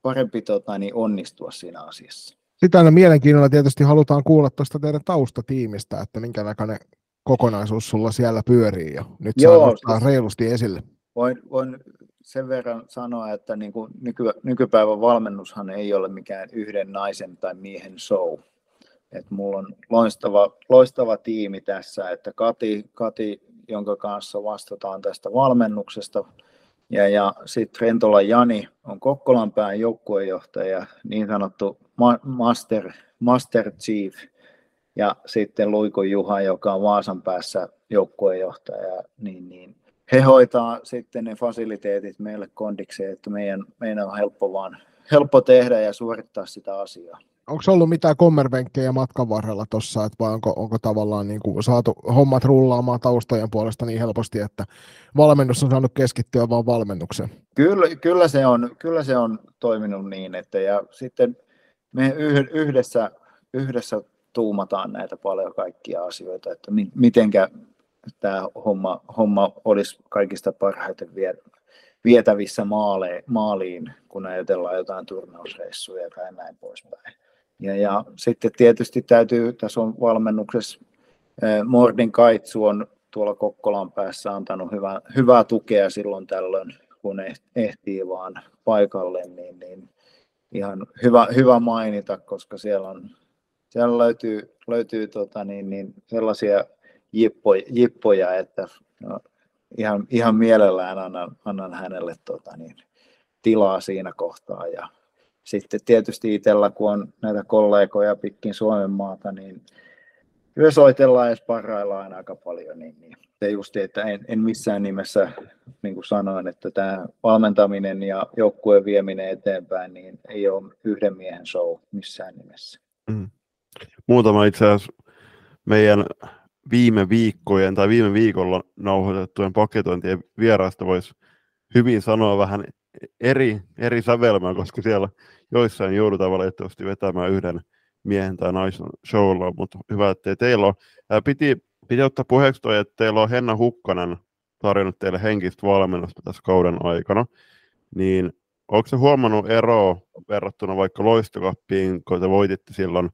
parempi tota, niin onnistua siinä asiassa. Sitten aina mielenkiinnolla tietysti halutaan kuulla tuosta teidän taustatiimistä, että minkä näköinen kokonaisuus sulla siellä pyörii jo. Nyt Joo, saa siis, reilusti esille voin, voin sen verran sanoa, että niin kuin nyky, nykypäivän valmennushan ei ole mikään yhden naisen tai miehen show. Et mulla on loistava, loistava tiimi tässä, että Kati, Kati, jonka kanssa vastataan tästä valmennuksesta, ja, ja sitten Rentola Jani on Kokkolan pään joukkuejohtaja, niin sanottu ma- master, master chief, ja sitten Luiko Juha, joka on Vaasan päässä joukkuejohtaja, niin, niin he hoitaa sitten ne fasiliteetit meille kondikseen, että meidän, meidän on helppo, vaan, helppo tehdä ja suorittaa sitä asiaa. Onko ollut mitään kommervenkkejä matkan varrella tuossa, vai onko, onko tavallaan niin kuin saatu hommat rullaamaan taustojen puolesta niin helposti, että valmennus on saanut keskittyä vain valmennukseen? Kyllä, kyllä, se on, kyllä se on toiminut niin, että ja sitten me yhdessä, yhdessä tuumataan näitä paljon kaikkia asioita, että mitenkä, tämä homma, homma olisi kaikista parhaiten vietävissä maale, maaliin, kun ajatellaan jotain turnausreissuja tai näin poispäin. Ja, ja sitten tietysti täytyy, tässä on valmennuksessa, Mordin Kaitsu on tuolla Kokkolan päässä antanut hyvää, hyvää tukea silloin tällöin, kun ehtii vaan paikalle, niin, niin ihan hyvä, hyvä mainita, koska siellä, on, siellä löytyy, löytyy tota niin, niin sellaisia jippoja, jippoja että no, ihan, ihan mielellään annan, annan hänelle tota, niin, tilaa siinä kohtaa. Ja sitten tietysti itsellä, kun on näitä kollegoja pitkin Suomen maata, niin kyllä soitellaan ja sparraillaan aika paljon. Niin, niin. Se just, että en, en missään nimessä, niin kuin sanoin, että tämä valmentaminen ja joukkueen vieminen eteenpäin, niin ei ole yhden miehen show missään nimessä. Mm. Muutama itse asiassa meidän viime viikkojen tai viime viikolla nauhoitettujen paketointien vieraista voisi hyvin sanoa vähän eri, eri sävelmää, koska siellä joissain joudutaan valitettavasti vetämään yhden miehen tai naisen showlla, mutta hyvä, että teillä on. Piti, piti ottaa puheeksi toi, että teillä on Henna Hukkanen tarjonnut teille henkistä valmennusta tässä kauden aikana, niin onko se huomannut eroa verrattuna vaikka loistokappiin, kun te voititte silloin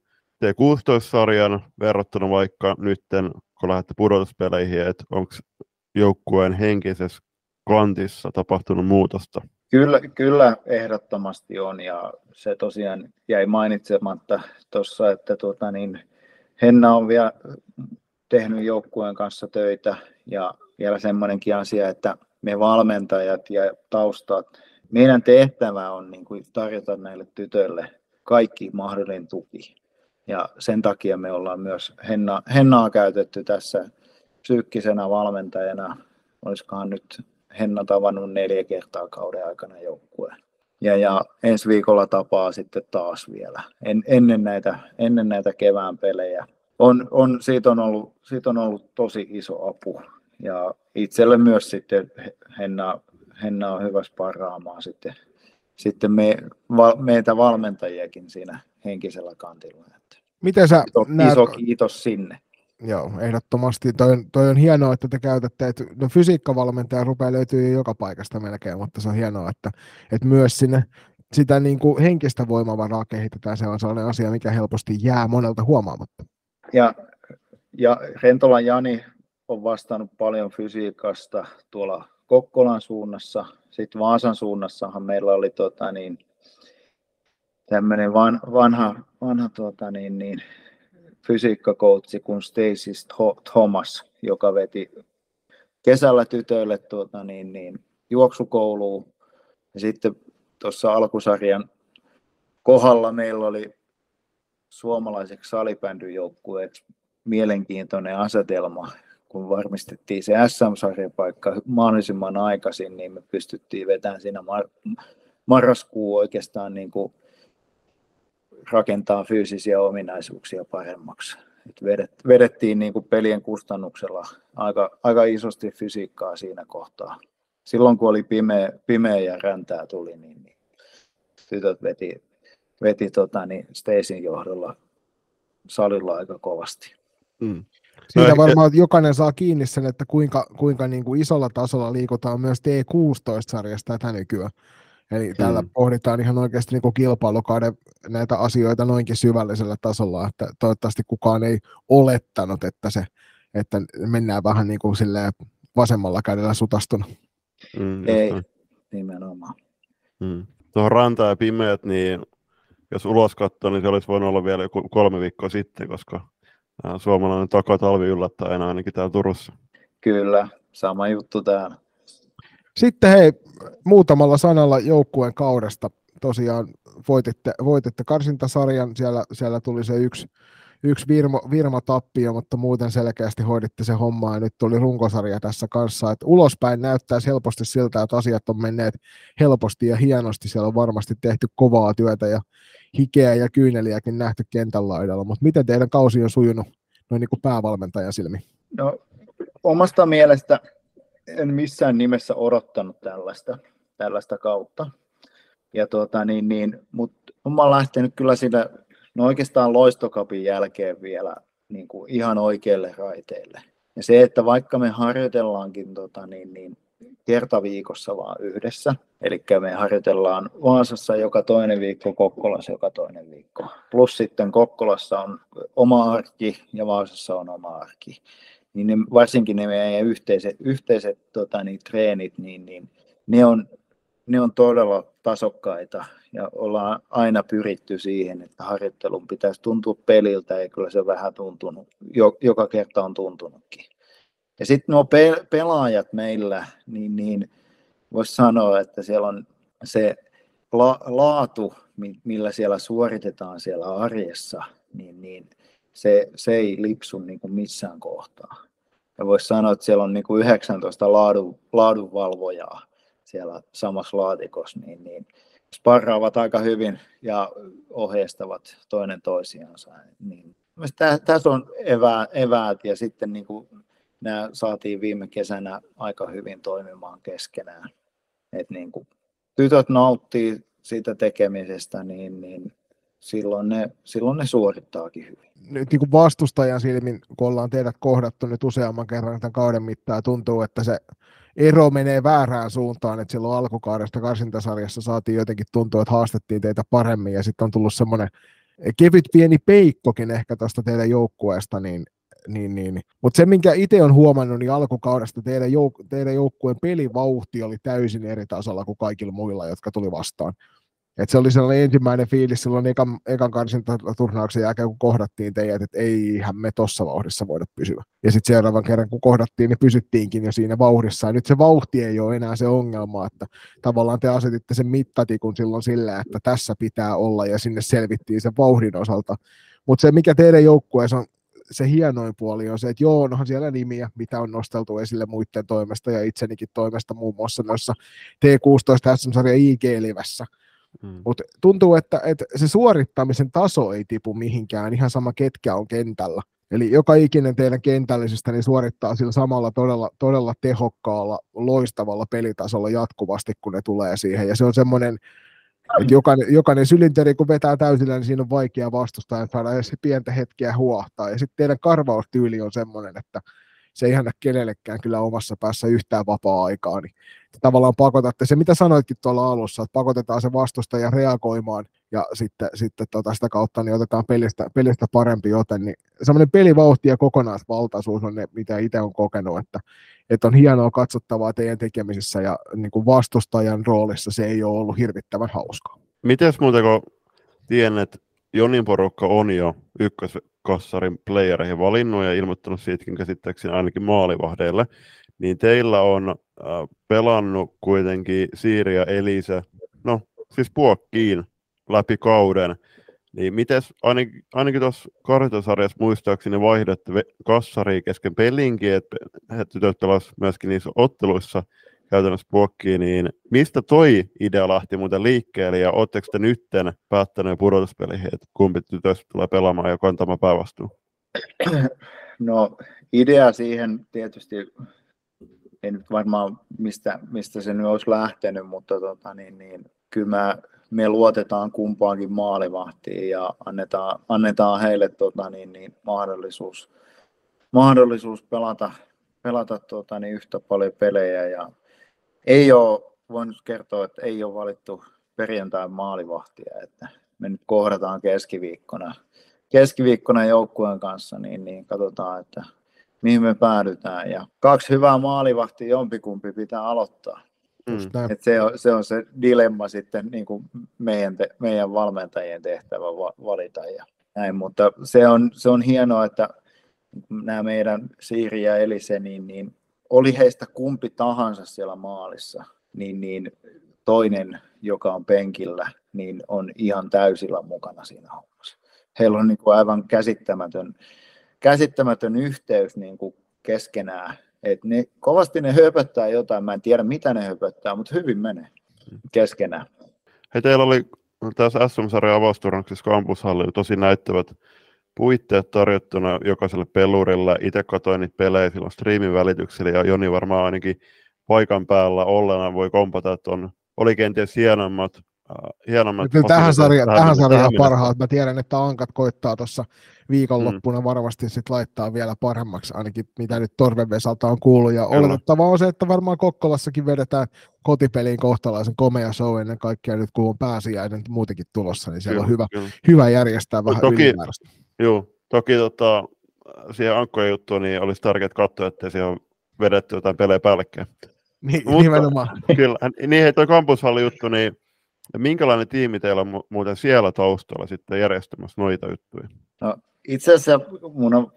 T16-sarjan verrattuna vaikka nytten, kun lähdette pudotuspeleihin, että onko joukkueen henkisessä kantissa tapahtunut muutosta? Kyllä, kyllä ehdottomasti on ja se tosiaan jäi mainitsematta tuossa, että tuota, niin, Henna on vielä tehnyt joukkueen kanssa töitä ja vielä semmoinenkin asia, että me valmentajat ja taustat, meidän tehtävä on niin kuin tarjota näille tytöille kaikki mahdollinen tuki ja sen takia me ollaan myös Henna, Hennaa käytetty tässä psyykkisenä valmentajana. Olisikohan nyt Henna tavannut neljä kertaa kauden aikana joukkueen. ja, ja ensi viikolla tapaa sitten taas vielä en, ennen, näitä, ennen näitä kevään pelejä. On, on, siitä, on ollut, siitä on ollut tosi iso apu ja itselle myös sitten Henna, Henna on hyvä sparraamaan sitten, sitten me, va, meitä valmentajiakin siinä henkisellä kantilla. Että Miten sä iso, näet, iso kiitos sinne. Joo, ehdottomasti. Toi, toi on hienoa, että te käytätte, että no fysiikkavalmentaja rupeaa löytyy jo joka paikasta melkein, mutta se on hienoa, että, että myös sinne sitä niin kuin henkistä voimavaraa kehitetään. Se on sellainen asia, mikä helposti jää monelta huomaamatta. Ja, ja Rentola Jani on vastannut paljon fysiikasta tuolla Kokkolan suunnassa. Sitten Vaasan suunnassahan meillä oli tota niin, tämmöinen van, vanha, vanha tota niin, niin, fysiikkakoutsi kuin Stacy Tho- Thomas, joka veti kesällä tytöille tuota niin, niin, juoksukouluun. Ja sitten tuossa alkusarjan kohdalla meillä oli suomalaiseksi salibändyjoukkueeksi mielenkiintoinen asetelma, kun varmistettiin se SM-sarjapaikka mahdollisimman aikaisin, niin me pystyttiin vetämään siinä mar- marraskuun oikeastaan niin kuin rakentaa fyysisiä ominaisuuksia paremmaksi. Et vedet, vedettiin niin kuin pelien kustannuksella aika, aika isosti fysiikkaa siinä kohtaa. Silloin kun oli pimeä, pimeä ja räntää tuli, niin, niin tytöt veti, veti tota, niin Stacyn johdolla salilla aika kovasti. Mm. Siitä ehkä- varmaan jokainen saa kiinni sen, että kuinka, kuinka niin kuin isolla tasolla liikutaan myös T16-sarjasta tätä nykyään. Eli täällä Mm. pohditaan ihan oikeasti niin kuin kilpailukauden näitä asioita noinkin syvällisellä tasolla, että toivottavasti kukaan ei olettanut, että, se, että mennään vähän niin kuin vasemmalla kädellä sutastuna. Mm, Ei, nimenomaan. Mm. Tuohon ranta ja pimeät, niin jos ulos katsoo, niin se olisi voinut olla vielä joku kolme viikkoa sitten, koska suomalainen takatalvi yllättää aina ainakin täällä Turussa. Kyllä, sama juttu täällä. Sitten hei, muutamalla sanalla joukkueen kaudesta. Tosiaan voititte, voititte karsintasarjan, siellä, siellä tuli se yksi, yksi virmo, virmatappio, mutta muuten selkeästi hoiditte se homma ja nyt tuli runkosarja tässä kanssa. Et ulospäin näyttää helposti siltä, että asiat on menneet helposti ja hienosti. Siellä on varmasti tehty kovaa työtä ja hikeä ja kyyneliäkin nähty kentän laidalla, mutta miten teidän kausi on sujunut noin niin kuin päävalmentajan silmin? No, omasta mielestä en missään nimessä odottanut tällaista, tällaista kautta. Ja tuota, niin, niin, mutta mä oon lähtenyt kyllä siinä, no oikeastaan loistokapin jälkeen vielä niin kuin ihan oikealle raiteelle. Ja se, että vaikka me harjoitellaankin tota, niin, niin, kerta viikossa vaan yhdessä, eli me harjoitellaan Vaasassa joka toinen viikko, Kokkolassa joka toinen viikko. Plus sitten Kokkolassa on oma arki ja Vaasassa on oma arki niin ne, varsinkin ne meidän yhteiset, yhteiset tota, niin, treenit, niin, niin ne, on, ne on todella tasokkaita ja ollaan aina pyritty siihen, että harjoittelun pitäisi tuntua peliltä ja kyllä se vähän tuntunut, jo, joka kerta on tuntunutkin. Ja sitten nuo pe- pelaajat meillä, niin, niin voisi sanoa, että siellä on se la- laatu, mi- millä siellä suoritetaan siellä arjessa, niin, niin se, se ei lipsu niin kuin missään kohtaa. Ja voisi sanoa, että siellä on niin kuin 19 laadun, laadunvalvojaa siellä samassa laatikossa, niin, niin sparraavat aika hyvin ja ohjeistavat toinen toisiansa. Niin. Tä, tässä on evää, eväät ja sitten niin kuin nämä saatiin viime kesänä aika hyvin toimimaan keskenään. Et niin kuin tytöt nauttii siitä tekemisestä, niin, niin silloin, ne, silloin ne suorittaakin hyvin nyt niin kuin vastustajan silmin, kun ollaan teidät kohdattu nyt useamman kerran tämän kauden mittaan, tuntuu, että se ero menee väärään suuntaan, että silloin alkukaudesta karsintasarjassa saatiin jotenkin tuntua, että haastettiin teitä paremmin, ja sitten on tullut semmoinen kevyt pieni peikkokin ehkä tuosta teidän joukkueesta, niin, niin, niin. mutta se, minkä itse on huomannut, niin alkukaudesta teidän, jouk- teidän joukkueen pelivauhti oli täysin eri tasolla kuin kaikilla muilla, jotka tuli vastaan. Et se oli sellainen ensimmäinen fiilis silloin ekan, ekan karsintaturnauksen jälkeen, kun kohdattiin teidät, että eihän me tuossa vauhdissa voida pysyä. Ja sitten seuraavan kerran, kun kohdattiin, niin pysyttiinkin jo siinä vauhdissa. Ja nyt se vauhti ei ole enää se ongelma, että tavallaan te asetitte sen mittatikun silloin sillä, että tässä pitää olla, ja sinne selvittiin sen vauhdin osalta. Mutta se, mikä teidän joukkueessa on se hienoin puoli on se, että joo, onhan siellä nimiä, mitä on nosteltu esille muiden toimesta ja itsenikin toimesta muun muassa noissa T16 SM-sarja IG-livässä, Mm. Mutta tuntuu, että, että se suorittamisen taso ei tipu mihinkään, ihan sama ketkä on kentällä. Eli joka ikinen teidän kentällisistä niin suorittaa sillä samalla todella, todella tehokkaalla, loistavalla pelitasolla jatkuvasti, kun ne tulee siihen. Ja se on semmoinen, että jokainen, jokainen sylinteri, kun vetää täysillä, niin siinä on vaikea vastustaa ja saada edes pientä hetkeä huohtaa. Ja sitten teidän karvaustyyli on semmoinen, että se ei anna kenellekään kyllä omassa päässä yhtään vapaa-aikaa, niin tavallaan pakotatte se, mitä sanoitkin tuolla alussa, että pakotetaan se vastustaja reagoimaan ja sitten, sitten tota sitä kautta niin otetaan pelistä, pelistä parempi joten, niin semmoinen pelivauhti ja kokonaisvaltaisuus on ne, mitä itse on kokenut, että, että on hienoa katsottavaa teidän tekemisissä ja niin kuin vastustajan roolissa se ei ole ollut hirvittävän hauskaa. Miten muuten, kun tiedän, että Jonin porukka on jo ykköskassarin playereihin valinnut ja ilmoittanut siitäkin käsittääkseni ainakin maalivahdeille, niin teillä on äh, pelannut kuitenkin Siiri ja Elisa, no siis puokkiin läpi kauden, niin miten ainakin, ainakin tuossa kartosarjassa muistaakseni vaihdettu kassariin kesken pelinkin, että tytöt pelasivat myöskin niissä otteluissa käytännössä puokkiin, niin mistä toi idea lähti muuten liikkeelle ja oletteko te nytten päättäneet pudotuspeleihin, että kumpi tytöistä tulee pelaamaan ja kantamaan päävastuun? No idea siihen tietysti ei nyt varmaan mistä, mistä se nyt olisi lähtenyt, mutta tota, niin, niin, kyllä mä, me luotetaan kumpaankin maalivahtiin ja annetaan, annetaan heille tota, niin, niin, mahdollisuus, mahdollisuus pelata, pelata tota, niin, yhtä paljon pelejä ja ei ole, voin nyt kertoa, että ei ole valittu perjantain maalivahtia, että me nyt kohdataan keskiviikkona, keskiviikkona joukkueen kanssa, niin, niin katsotaan, että mihin me päädytään. Ja kaksi hyvää maalivahtia, jompikumpi pitää aloittaa. Mm. Et se, on, se on se dilemma sitten niin kuin meidän, te, meidän valmentajien tehtävä valita. Ja näin, mutta se on, se on hienoa, että nämä meidän Siiri ja Elise, niin, niin oli heistä kumpi tahansa siellä maalissa, niin, niin toinen, joka on penkillä, niin on ihan täysillä mukana siinä hommassa. Heillä on niin kuin aivan käsittämätön käsittämätön yhteys niin kuin keskenään. Et ne, kovasti ne höpöttää jotain, mä en tiedä mitä ne höpöttää, mutta hyvin menee keskenään. Hei, teillä oli tässä SM-sarjan avausturnauksessa kampushalli tosi näyttävät puitteet tarjottuna jokaiselle pelurille. Itse katsoin niitä pelejä silloin striimin välityksellä ja Joni varmaan ainakin paikan päällä ollena voi kompata, että on, oli kenties hienommat Uh, hienommat tähän sarjaan, tähän sarjaan parhaat. Mä tiedän, että Ankat koittaa tuossa viikonloppuna mm. varmasti sit laittaa vielä paremmaksi, ainakin mitä nyt Torven Vesalta on kuullut. Ja oletettavaa on se, että varmaan Kokkolassakin vedetään kotipeliin kohtalaisen komea show ennen kaikkea nyt, kun on pääsiäinen muutenkin tulossa, niin siellä kyllä, on hyvä, kyllä. hyvä järjestää no, vähän toki, ylimääräistä. Joo, toki tota, siihen ankkojen juttuun niin olisi tärkeää katsoa, että siellä on vedetty jotain pelejä päällekkäin. Niin, Mutta, nimenomaan. Kyllä, niin hei, toi kampushalli juttu, niin minkälainen tiimi teillä on muuten siellä taustalla sitten järjestämässä noita juttuja? No, itse asiassa mun on,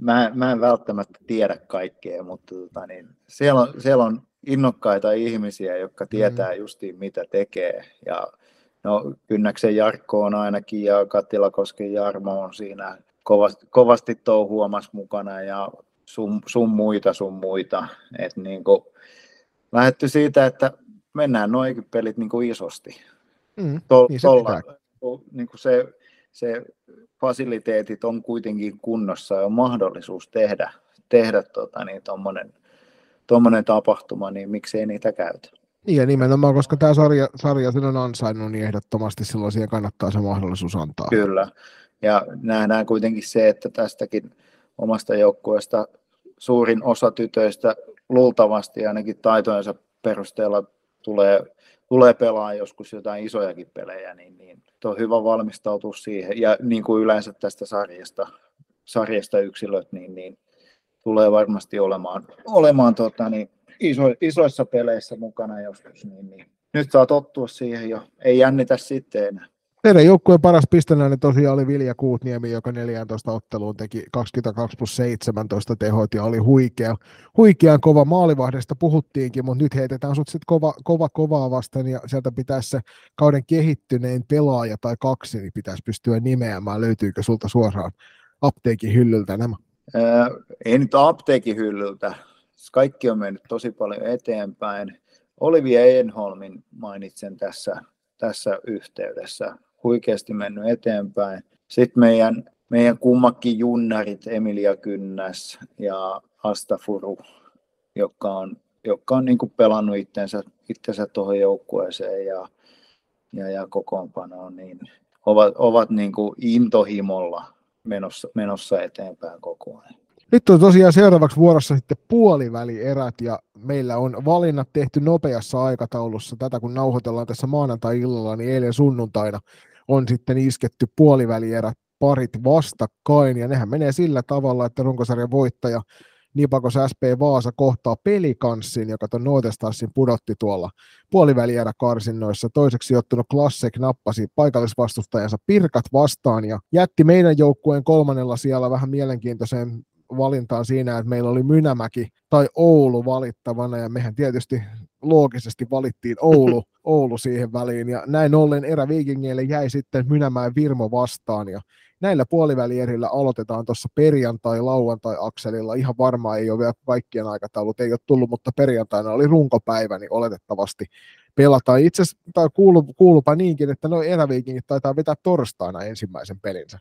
mä, mä en välttämättä tiedä kaikkea, mutta tota, niin, siellä, on, siellä on innokkaita ihmisiä, jotka mm. tietää mm. justiin mitä tekee. Ja no, Kynnäksen Jarkko on ainakin ja Kattilakosken Jarmo on siinä kovasti, kovasti touhuamassa mukana ja sun, sun muita, sun muita. Et niin kuin, lähetty siitä, että mennään noikin pelit niin kuin isosti. Mm, Tol, niin se, tolla, niin kuin se, se fasiliteetit on kuitenkin kunnossa ja on mahdollisuus tehdä, tehdä tota, niin, tommonen, tommonen tapahtuma, niin miksei niitä käytä. Niin ja nimenomaan, koska tämä sarja, sarja sen on ansainnut, niin ehdottomasti silloin siihen kannattaa se mahdollisuus antaa. Kyllä, ja nähdään kuitenkin se, että tästäkin omasta joukkueesta suurin osa tytöistä luultavasti ainakin taitojensa perusteella tulee, tulee pelaa joskus jotain isojakin pelejä, niin, niin on hyvä valmistautua siihen. Ja niin kuin yleensä tästä sarjasta, sarjasta yksilöt, niin, niin tulee varmasti olemaan, olemaan tota, niin, iso, isoissa peleissä mukana joskus. Niin, niin. Nyt saa tottua siihen ja ei jännitä sitten enää. Teidän joukkueen paras pistenäinen tosiaan oli Vilja Kuutniemi, joka 14 otteluun teki 22 plus 17 tehot ja oli huikea, huikean kova maalivahdesta puhuttiinkin, mutta nyt heitetään sut sitten kova, kova kovaa vasten ja sieltä pitäisi se kauden kehittynein pelaaja tai kaksi, niin pitäisi pystyä nimeämään. Löytyykö sulta suoraan apteekin hyllyltä nämä? Ää, ei nyt apteekin hyllyltä. Kaikki on mennyt tosi paljon eteenpäin. Olivia Enholmin mainitsen tässä tässä yhteydessä. Huikeasti mennyt eteenpäin. Sitten meidän, meidän kummakin junnarit, Emilia Kynnäs ja Asta Furu, jotka on, jotka on niin pelannut itsensä, itsensä tuohon joukkueeseen ja, ja, ja kokoonpanoon, niin ovat, ovat niin intohimolla menossa, menossa eteenpäin koko ajan. Nyt on tosiaan seuraavaksi vuorossa sitten puolivälierät ja meillä on valinnat tehty nopeassa aikataulussa. Tätä kun nauhoitellaan tässä maanantai-illalla, niin eilen sunnuntaina on sitten isketty puolivälierät parit vastakkain ja nehän menee sillä tavalla, että runkosarjan voittaja Nipakos SP Vaasa kohtaa pelikanssin, joka tuon Nootestarsin pudotti tuolla puolivälierä karsinnoissa. Toiseksi ottunut Classic nappasi paikallisvastustajansa Pirkat vastaan ja jätti meidän joukkueen kolmannella siellä vähän mielenkiintoiseen valintaan siinä, että meillä oli Mynämäki tai Oulu valittavana, ja mehän tietysti loogisesti valittiin Oulu, Oulu siihen väliin, ja näin ollen eräviikingeille jäi sitten Mynämäen Virmo vastaan, ja näillä puolivälierillä aloitetaan tuossa perjantai-lauantai-akselilla. Ihan varmaan ei ole vielä kaikkien aikataulut, ei ole tullut, mutta perjantaina oli runkopäivä, niin oletettavasti pelataan. Itse asiassa kuulu, kuulupa niinkin, että noin eräviikingit taitaa vetää torstaina ensimmäisen pelinsä.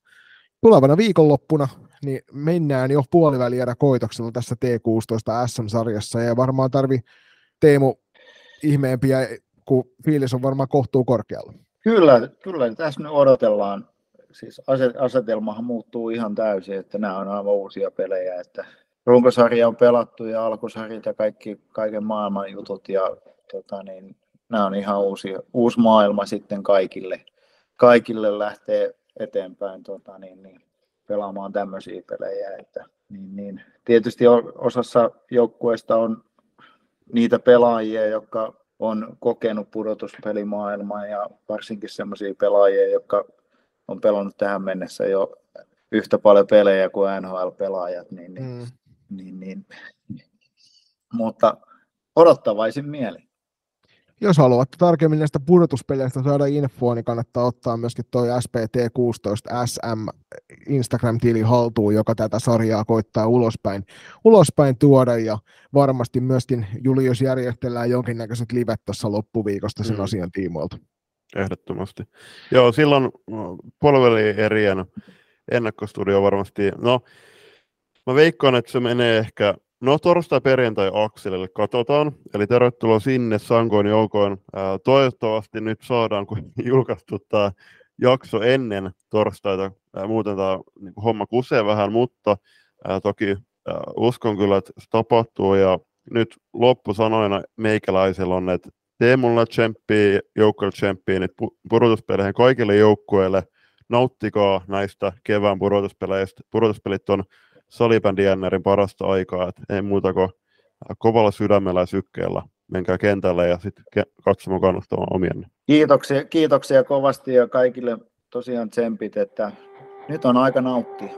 Tulevana viikonloppuna niin mennään jo puolivälierä koitoksella tässä T16 SM-sarjassa ja varmaan tarvi Teemu ihmeempiä, kun fiilis on varmaan kohtuu korkealla. Kyllä, kyllä. Tässä nyt odotellaan siis asetelmahan muuttuu ihan täysin, että nämä on aivan uusia pelejä, että runkosarja on pelattu ja alkusarjat ja kaikki, kaiken maailman jutut ja tota niin, nämä on ihan uusi, uusi maailma sitten kaikille, kaikille lähtee eteenpäin tota niin, niin, pelaamaan tämmöisiä pelejä. Että, niin, niin. Tietysti osassa joukkueista on niitä pelaajia, jotka on kokenut pudotuspelimaailmaa ja varsinkin sellaisia pelaajia, jotka on pelannut tähän mennessä jo yhtä paljon pelejä kuin NHL-pelaajat, niin, niin, mm. niin, niin, mutta odottavaisin mieli. Jos haluatte tarkemmin näistä pudotuspeleistä saada infoa, niin kannattaa ottaa myöskin toi SPT16 SM Instagram-tili haltuun, joka tätä sarjaa koittaa ulospäin, ulospäin tuoda, ja varmasti myöskin Julius järjestellään jonkinnäköiset livet tuossa loppuviikosta sen mm. asian tiimoilta. Ehdottomasti. Joo, silloin erien ennakkostudio varmasti, no mä veikkaan, että se menee ehkä, no torstai perjantai akselille katsotaan, eli tervetuloa sinne Sankoin joukoon. Toivottavasti nyt saadaan, kun julkaistu tämä jakso ennen torstaita, muuten tämä niin homma kusee vähän, mutta toki uskon kyllä, että se tapahtuu ja nyt loppusanoina meikäläisellä on, että Teemulla tsemppiä, joukkueelle tsemppiä nyt pudotuspeleihin kaikille joukkueille. Nauttikaa näistä kevään pudotuspeleistä. Pudotuspelit on salibändi parasta aikaa, että ei muuta kuin kovalla sydämellä ja sykkeellä menkää kentälle ja sitten katsomaan kannustamaan omien. Kiitoksia, kiitoksia kovasti ja kaikille tosiaan tsempit, että nyt on aika nauttia.